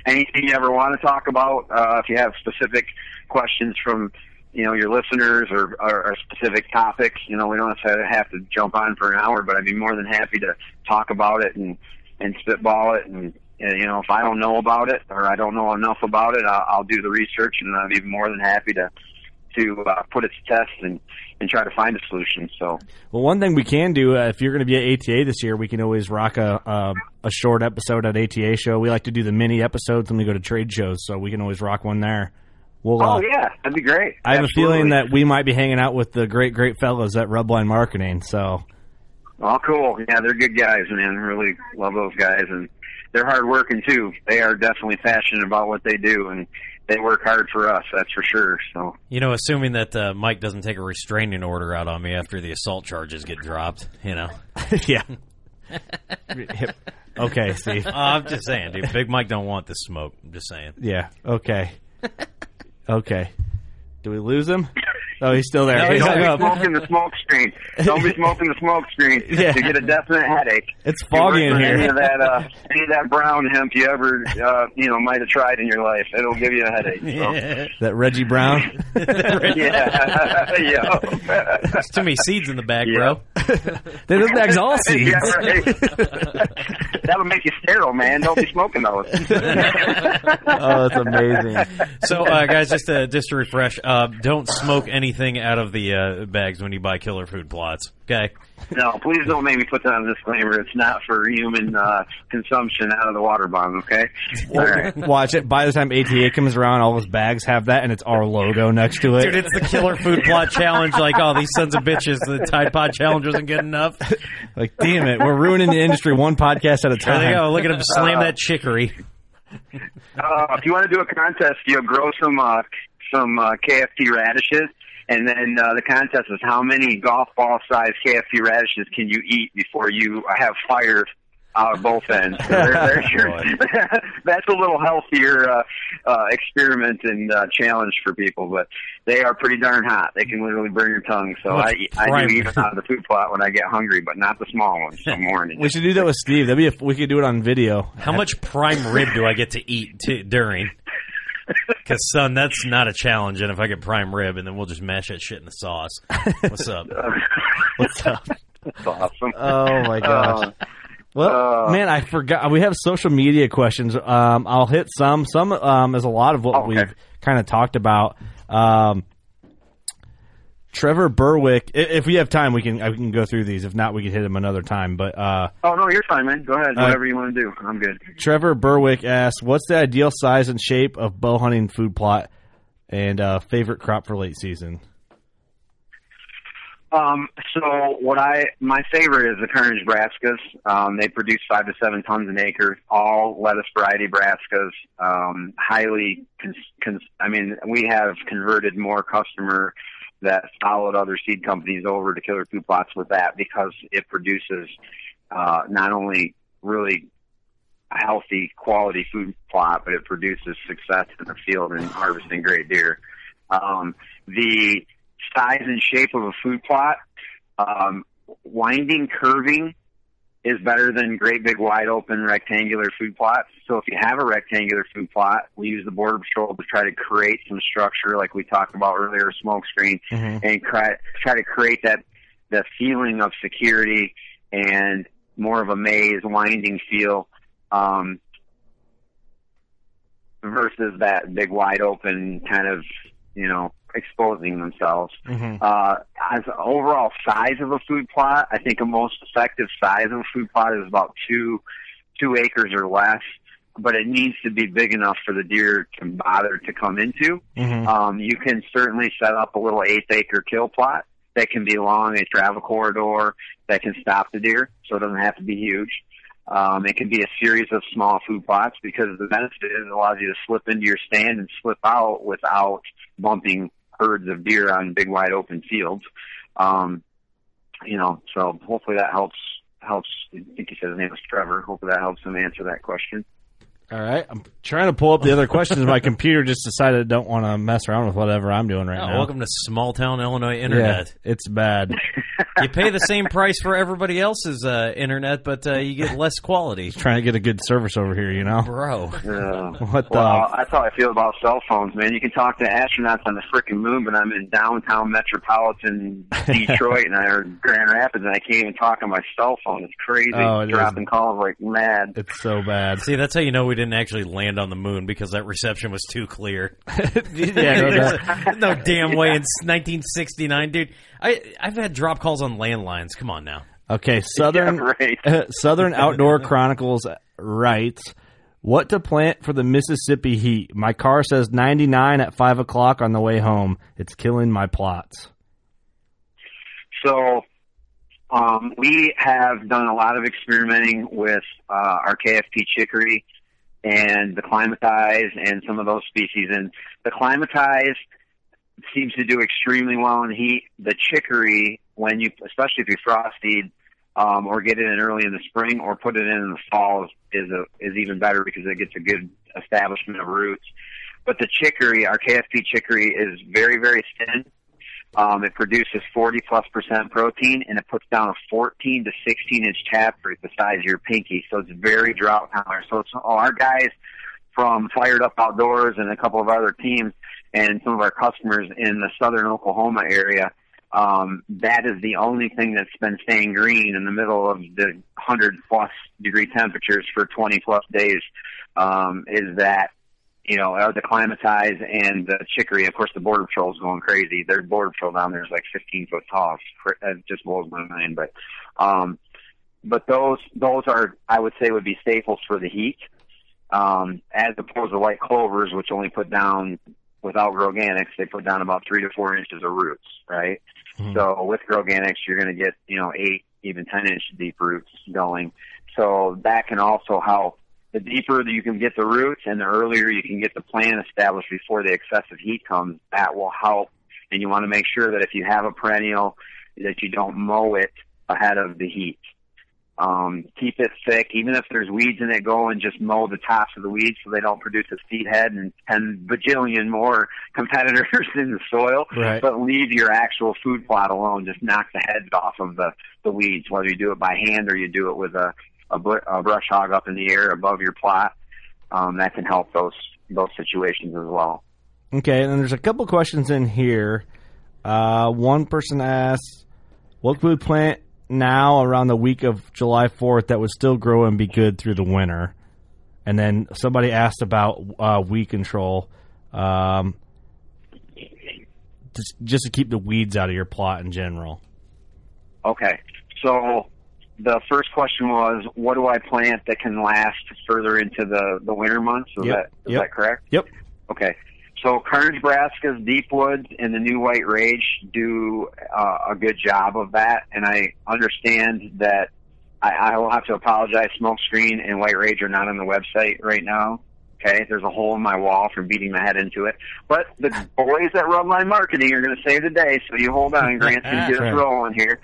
anything you ever want to talk about. Uh, if you have specific questions from you know your listeners or, or, or specific topics, you know, we don't necessarily have to jump on for an hour, but I'd be more than happy to talk about it and and spitball it. And, and you know, if I don't know about it or I don't know enough about it, I'll, I'll do the research, and I'd be more than happy to to uh, put it to test and and try to find a solution. So. Well, one thing we can do uh, if you're going to be at ATA this year, we can always rock a uh, a short episode at ATA show. We like to do the mini episodes when we go to trade shows, so we can always rock one there. We'll, uh, Oh yeah, that'd be great. I have Absolutely. a feeling that we might be hanging out with the great, great fellows at Rubline Marketing. So, Oh, cool. Yeah, they're good guys, man. Really love those guys, and they're hard working too. They are definitely passionate about what they do, and they work hard for us. That's for sure. So. You know, assuming that uh, Mike doesn't take a restraining order out on me after the assault charges get dropped, you know. yeah. okay, Steve. Uh, I'm just saying, dude. Big Mike don't want the smoke. I'm just saying. Yeah. Okay. Okay. Do we lose him? Oh, he's still there. No, he's don't be up. smoking the smoke screen. Don't be smoking the smoke screen. Yeah. You get a definite headache. It's foggy in here. Any of that, uh, any of that brown hemp you ever, uh, you know, might have tried in your life, it'll give you a headache. So. That Reggie Brown. yeah, yeah. There's too many seeds in the bag, bro. Dude, this bag's all seeds. Yeah, right. That'll make you sterile, man. Don't be smoking those. oh, that's amazing. So, uh, guys, just to just to refresh, uh, don't smoke anything out of the uh, bags when you buy killer food plots. Okay. No, please don't make me put that on a disclaimer. It's not for human uh, consumption out of the water bomb, okay? All right. Watch it. By the time ATA comes around, all those bags have that, and it's our logo next to it. Dude, it's the killer food plot challenge. Like, oh, these sons of bitches, the Tide Pod challenge wasn't good enough. like, damn it, we're ruining the industry one podcast at a time. There time. they go. Look at him slam Uh, that chicory. Uh, if you want to do a contest, you'll grow some uh, some uh, KFP radishes, and then uh, the contest is how many golf ball sized KFP radishes can you eat before you have fire out of both ends. So there- there's your- that's a little healthier uh, uh, experiment and uh, challenge for people, but they are pretty darn hot. They can literally burn your tongue. So I, I do eat out of the food plot when I get hungry, but not the small ones. So morning. We should do that with Steve. That'd be a, we could do it on video. How much prime rib do I get to eat t- during? Because, son, that's not a challenge. And if I get prime rib, and then we'll just mash that shit in the sauce. What's up? What's up? That's awesome. Oh my gosh. Uh, Well, uh, man, I forgot. We have social media questions. Um, I'll hit some. Some um, is a lot of what Okay. we've kind of talked about. Um, Trevor Berwick. If we have time, we can I can go through these. If not, we can hit him another time. But uh, Oh no, you're fine, man. Go ahead. Uh, Whatever you want to do, I'm good. Trevor Berwick asks, "What's the ideal size and shape of bow hunting food plot and uh, favorite crop for late season?" Um, so what I my favorite is the Carnage Brassicas. Um, they produce five to seven tons an acre, all lettuce variety Brassicas. Um, highly, cons- cons- I mean, we have converted more customer that followed other seed companies over to Killer Food Plots with that because it produces uh, not only really healthy quality food plot, but it produces success in the field and harvesting great deer. Um, the size and shape of a food plot, um, winding curving is better than great big wide open rectangular food plots. So if you have a rectangular food plot, we use the border patrol to try to create some structure like we talked about earlier, smoke screen, and try, try to create that, that feeling of security and more of a maze winding feel, um, versus that big wide open kind of, you know, exposing themselves. Uh, as overall size of a food plot, I think a most effective size of a food plot is about two two acres or less, but it needs to be big enough for the deer to bother to come into. Um, you can certainly set up a little eighth acre kill plot that can be along a travel corridor that can stop the deer, so it doesn't have to be huge. Um, it can be a series of small food plots because the benefit is it allows you to slip into your stand and slip out without bumping herds of deer on big wide open fields. Um, you know, so hopefully that helps helps I think he said his name was Trevor. Hopefully that helps him answer that question. All right, I'm trying to pull up the other questions. My computer just decided I don't want to mess around with whatever I'm doing right Oh, now. welcome to small town Illinois internet. Yeah, it's bad. you pay the same price for everybody else's uh, internet, but uh, you get less quality. Trying to get a good service over here, you know, bro. Uh, What the? well, that's how I feel about cell phones, man. You can talk to astronauts on the freaking moon, but I'm in downtown metropolitan Detroit and I or Grand Rapids, and I can't even talk on my cell phone. It's crazy. Oh, it is. Dropping calls like mad. It's so bad. See, that's how you know we didn't actually land on the moon because that reception was too clear. yeah, no, no damn way in 1969, dude. I I've had drop calls on landlines. Come on now. Okay, Southern Southern Outdoor Chronicles writes, "What to plant for the Mississippi heat? My car says 99 at five o'clock on the way home. It's killing my plots." So um, we have done a lot of experimenting with uh, our KFP chicory and the climatize and some of those species. And the climatize seems to do extremely well in heat. The chicory, when you, especially if you frost um, or get it in early in the spring or put it in in the fall, is a, is even better because it gets a good establishment of roots. But the chicory, our KFP chicory, is very very thin Um, it produces 40 plus percent protein and it puts down a 14 to 16 inch taproot the size of your pinky. So it's very drought tolerant. So it's all our guys from Fired Up Outdoors and a couple of other teams and some of our customers in the southern Oklahoma area. Um, that is the only thing that's been staying green in the middle of the 100 plus degree temperatures for 20 plus days. Um, is that you know, uh, the climatize and the chicory. Of course, the border patrol's going crazy. Their border patrol down there is like 15 foot tall. It just blows my mind. But, um, but those those are I would say would be staples for the heat, um, as opposed to white clovers, which only put down without Groganics, they put down about three to four inches of roots, right? Mm-hmm. So with Groganics, you're going to get you know eight, even ten inch deep roots going. So that can also help the deeper that you can get the roots and the earlier you can get the plant established before the excessive heat comes, that will help. And you want to make sure that if you have a perennial, that you don't mow it ahead of the heat. Um, keep it thick, even if there's weeds in it, go and just mow the tops of the weeds so they don't produce a seed head and 10 bajillion more competitors in the soil. Right. But leave your actual food plot alone. Just knock the heads off of the, the weeds, whether you do it by hand or you do it with a, a, a brush hog up in the air above your plot. Um, that can help those those situations as well. Okay, and there's a couple questions in here. Uh, one person asks, "What could we plant now around the week of July 4th that would still grow and be good through the winter?" And then somebody asked about uh, weed control, um, just just to keep the weeds out of your plot in general. Okay, so the first question was, what do I plant that can last further into the, the winter months? Is, yep. that, is yep. that correct? Yep. Okay. So carnage brassicas, deep woods, and the new white rage do uh, a good job of that. And I understand that I, I will have to apologize. Smokescreen and white rage are not on the website right now. Okay, there's a hole in my wall from beating my head into it. But the boys at Rudline Marketing are going to save the day, so you hold on, Grant, and get us rolling here.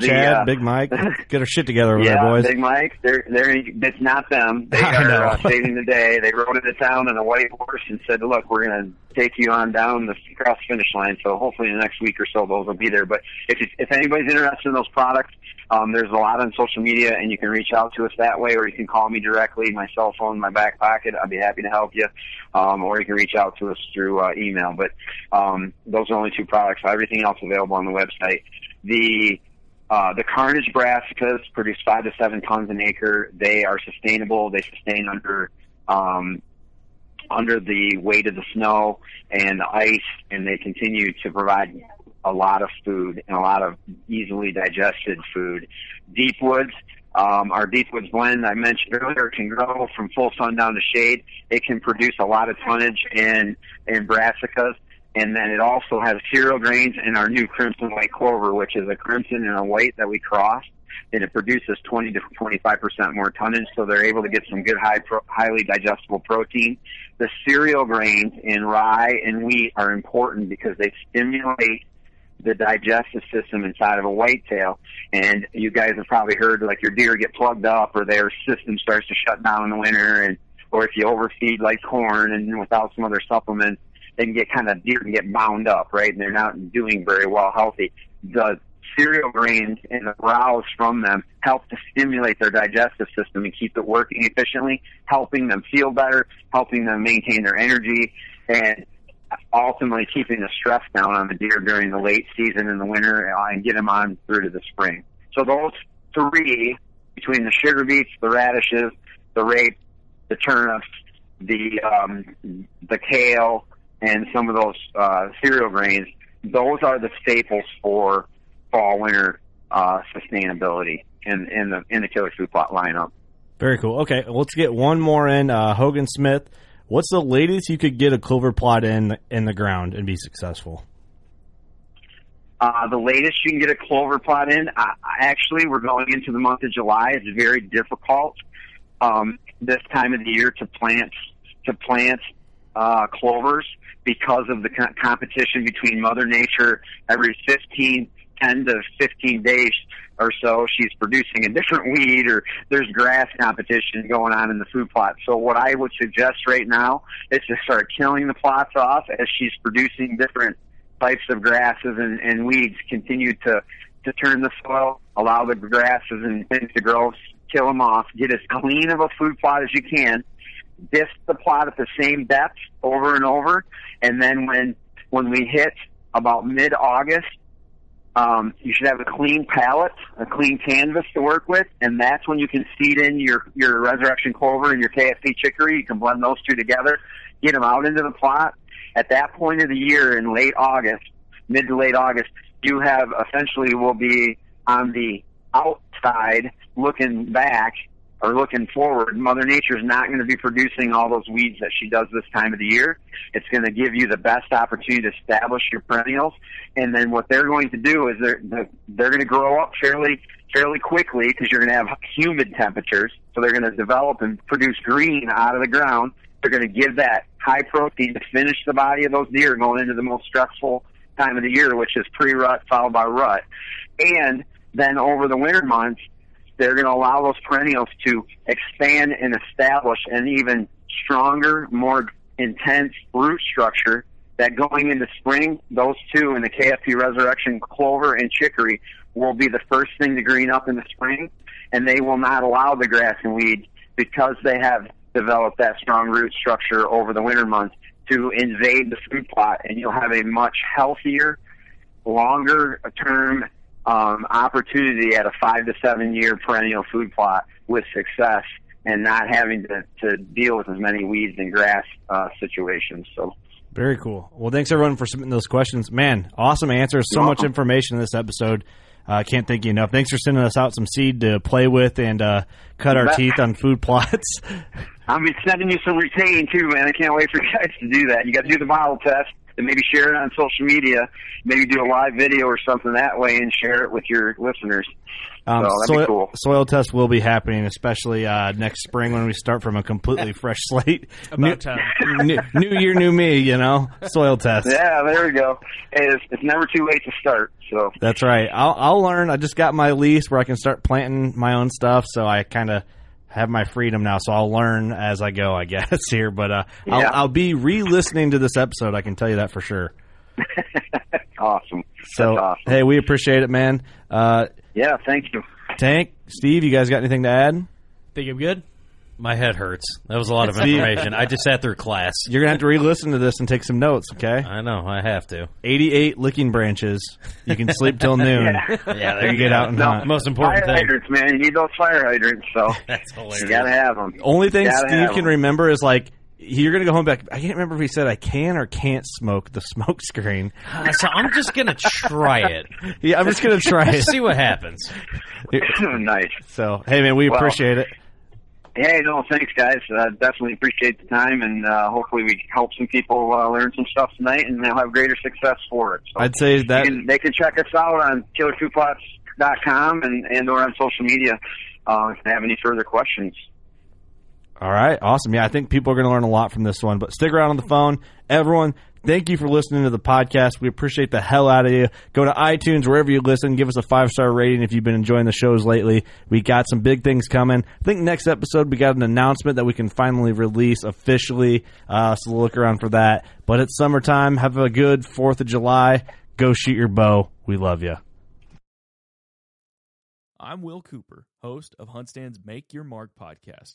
Chad, uh, Big Mike, get our shit together over yeah, there, boys. Big Mike, they're they're it's not them. They are uh, saving the day. They rode into town on a white horse and said, "Look, we're going to take you on down the cross finish line." So hopefully, in the next week or so, those will be there. But if if anybody's interested in those products, um, there's a lot on social media, and you can reach out to us that way, or you can call me directly. My cell phone, my back pocket. I'd be happy to help you. Um, or you can reach out to us through uh, email. But um, those are only two products. Everything else available on the website. The uh, the carnage brassicas produce five to seven tons an acre. They are sustainable. They sustain under um, under the weight of the snow and the ice, and they continue to provide a lot of food and a lot of easily digested food. Deep woods, um, our deep woods blend I mentioned earlier can grow from full sun down to shade. It can produce a lot of tonnage in in brassicas and then it also has cereal grains and our new crimson white clover, which is a crimson and a white that we crossed. And it produces 20 to 25% more tonnage, so they're able to get some good, high, pro, highly digestible protein. The cereal grains in rye and wheat are important because they stimulate the digestive system inside of a whitetail. And you guys have probably heard like your deer get plugged up or their system starts to shut down in the winter and or if you overfeed like corn and without some other supplements, they can get kind of deer can get bound up, right? And they're not doing very well healthy. The cereal grains and the browse from them help to stimulate their digestive system and keep it working efficiently, helping them feel better, helping them maintain their energy, and ultimately keeping the stress down on the deer during the late season in the winter and get them on through to the spring. So those three, between the sugar beets, the radishes, the rape, the turnips, the um, the kale, and some of those uh, cereal grains, those are the staples for fall winter uh, sustainability in, in the in the killer food plot lineup. Very cool. Okay, let's get one more in. Uh, Hogan Smith, what's the latest you could get a clover plot in in the ground and be successful? Uh, the latest you can get a clover plot in, uh, actually, we're going into the month of July. It's very difficult um, this time of the year to plant to plant uh, clovers because of the co- competition between Mother Nature. Every 15, 10 to 15 days or so, she's producing a different weed or there's grass competition going on in the food plot. So what I would suggest right now is to start killing the plots off as she's producing different types of grasses and, and weeds. Continue to to turn the soil, allow the grasses and things to grow, kill them off, get as clean of a food plot as you can, disc the plot at the same depth over and over, and then when when we hit about mid August, um, you should have a clean palette, a clean canvas to work with, and that's when you can seed in your your resurrection clover and your KFP chicory. You can blend those two together, get them out into the plot. At that point of the year, in late August, mid to late August, you have essentially will be on the outside looking back or looking forward, Mother Nature is not going to be producing all those weeds that she does this time of the year. It's going to give you the best opportunity to establish your perennials, and then what they're going to do is they're they're going to grow up fairly fairly quickly because you're going to have humid temperatures, so they're going to develop and produce green out of the ground. They're going to give that high protein to finish the body of those deer going into the most stressful time of the year, which is pre-rut followed by rut, and then over the winter months they're going to allow those perennials to expand and establish an even stronger, more intense root structure that going into spring, those two in the KFP Resurrection Clover and Chicory will be the first thing to green up in the spring, and they will not allow the grass and weed because they have developed that strong root structure over the winter months to invade the food plot, and you'll have a much healthier, longer term um, opportunity at a five to seven year perennial food plot with success and not having to, to deal with as many weeds and grass uh, situations. So. Very cool. Well, thanks everyone for submitting those questions. Man, awesome answers. So much information in this episode. I uh, can't thank you enough. Thanks for sending us out some seed to play with and uh, cut our teeth on food plots. I'll be sending you some retain too, man. I can't wait for you guys to do that. You got to do the bottle test and maybe share it on social media. Maybe do a live video or something that way and share it with your listeners. Um, so that'd soil, be cool. Soil tests will be happening, especially uh, next spring when we start from a completely fresh slate. About new, time. new, new year, new me. You know, soil test. Yeah, there we go. It's, it's never too late to start. So that's right. I'll, I'll learn. I just got my lease where I can start planting my own stuff. So I kind of have my freedom now, so I'll learn as I go, I guess here. But uh, Yeah. I'll, I'll be re-listening to this episode. I can tell you that for sure. awesome. So awesome. hey, we appreciate it, man. Uh, Yeah, thank you. Tank, Steve, you guys got anything to add? Think I'm good? My head hurts. That was a lot of information. I just sat through class. You're gonna have to re-listen to this and take some notes, okay? I know. I have to. 88 licking branches. You can sleep till noon. Yeah. Yeah, there you you get go. out and No, hunt. most important fire thing. hydrants, man. You need those fire hydrants. So That's hilarious. you gotta have them. Only thing Gotta Steve have can 'em. remember is like you're gonna go home back. I can't remember if he said I can or can't smoke the smoke screen. Uh, so I'm just gonna try it. Yeah, I'm just gonna try it. See what happens. nice. So hey, man, we Well, appreciate it. Hey, no, thanks, guys. Uh, definitely appreciate the time, and uh, hopefully we can help some people uh, learn some stuff tonight, and they'll have greater success for it. So I'd say that can, they can check us out on killerfoodplots.com and and or on social media uh, if they have any further questions. All right, awesome. Yeah, I think people are going to learn a lot from this one. But stick around on the phone, everyone. Thank you for listening to the podcast. We appreciate the hell out of you. Go to iTunes wherever you listen. Give us a five star rating if you've been enjoying the shows lately. We got some big things coming. I think next episode we got an announcement that we can finally release officially. Uh, so look around for that. But it's summertime. Have a good Fourth of July. Go shoot your bow. We love you. I'm Will Cooper, host of Huntstand's Make Your Mark podcast.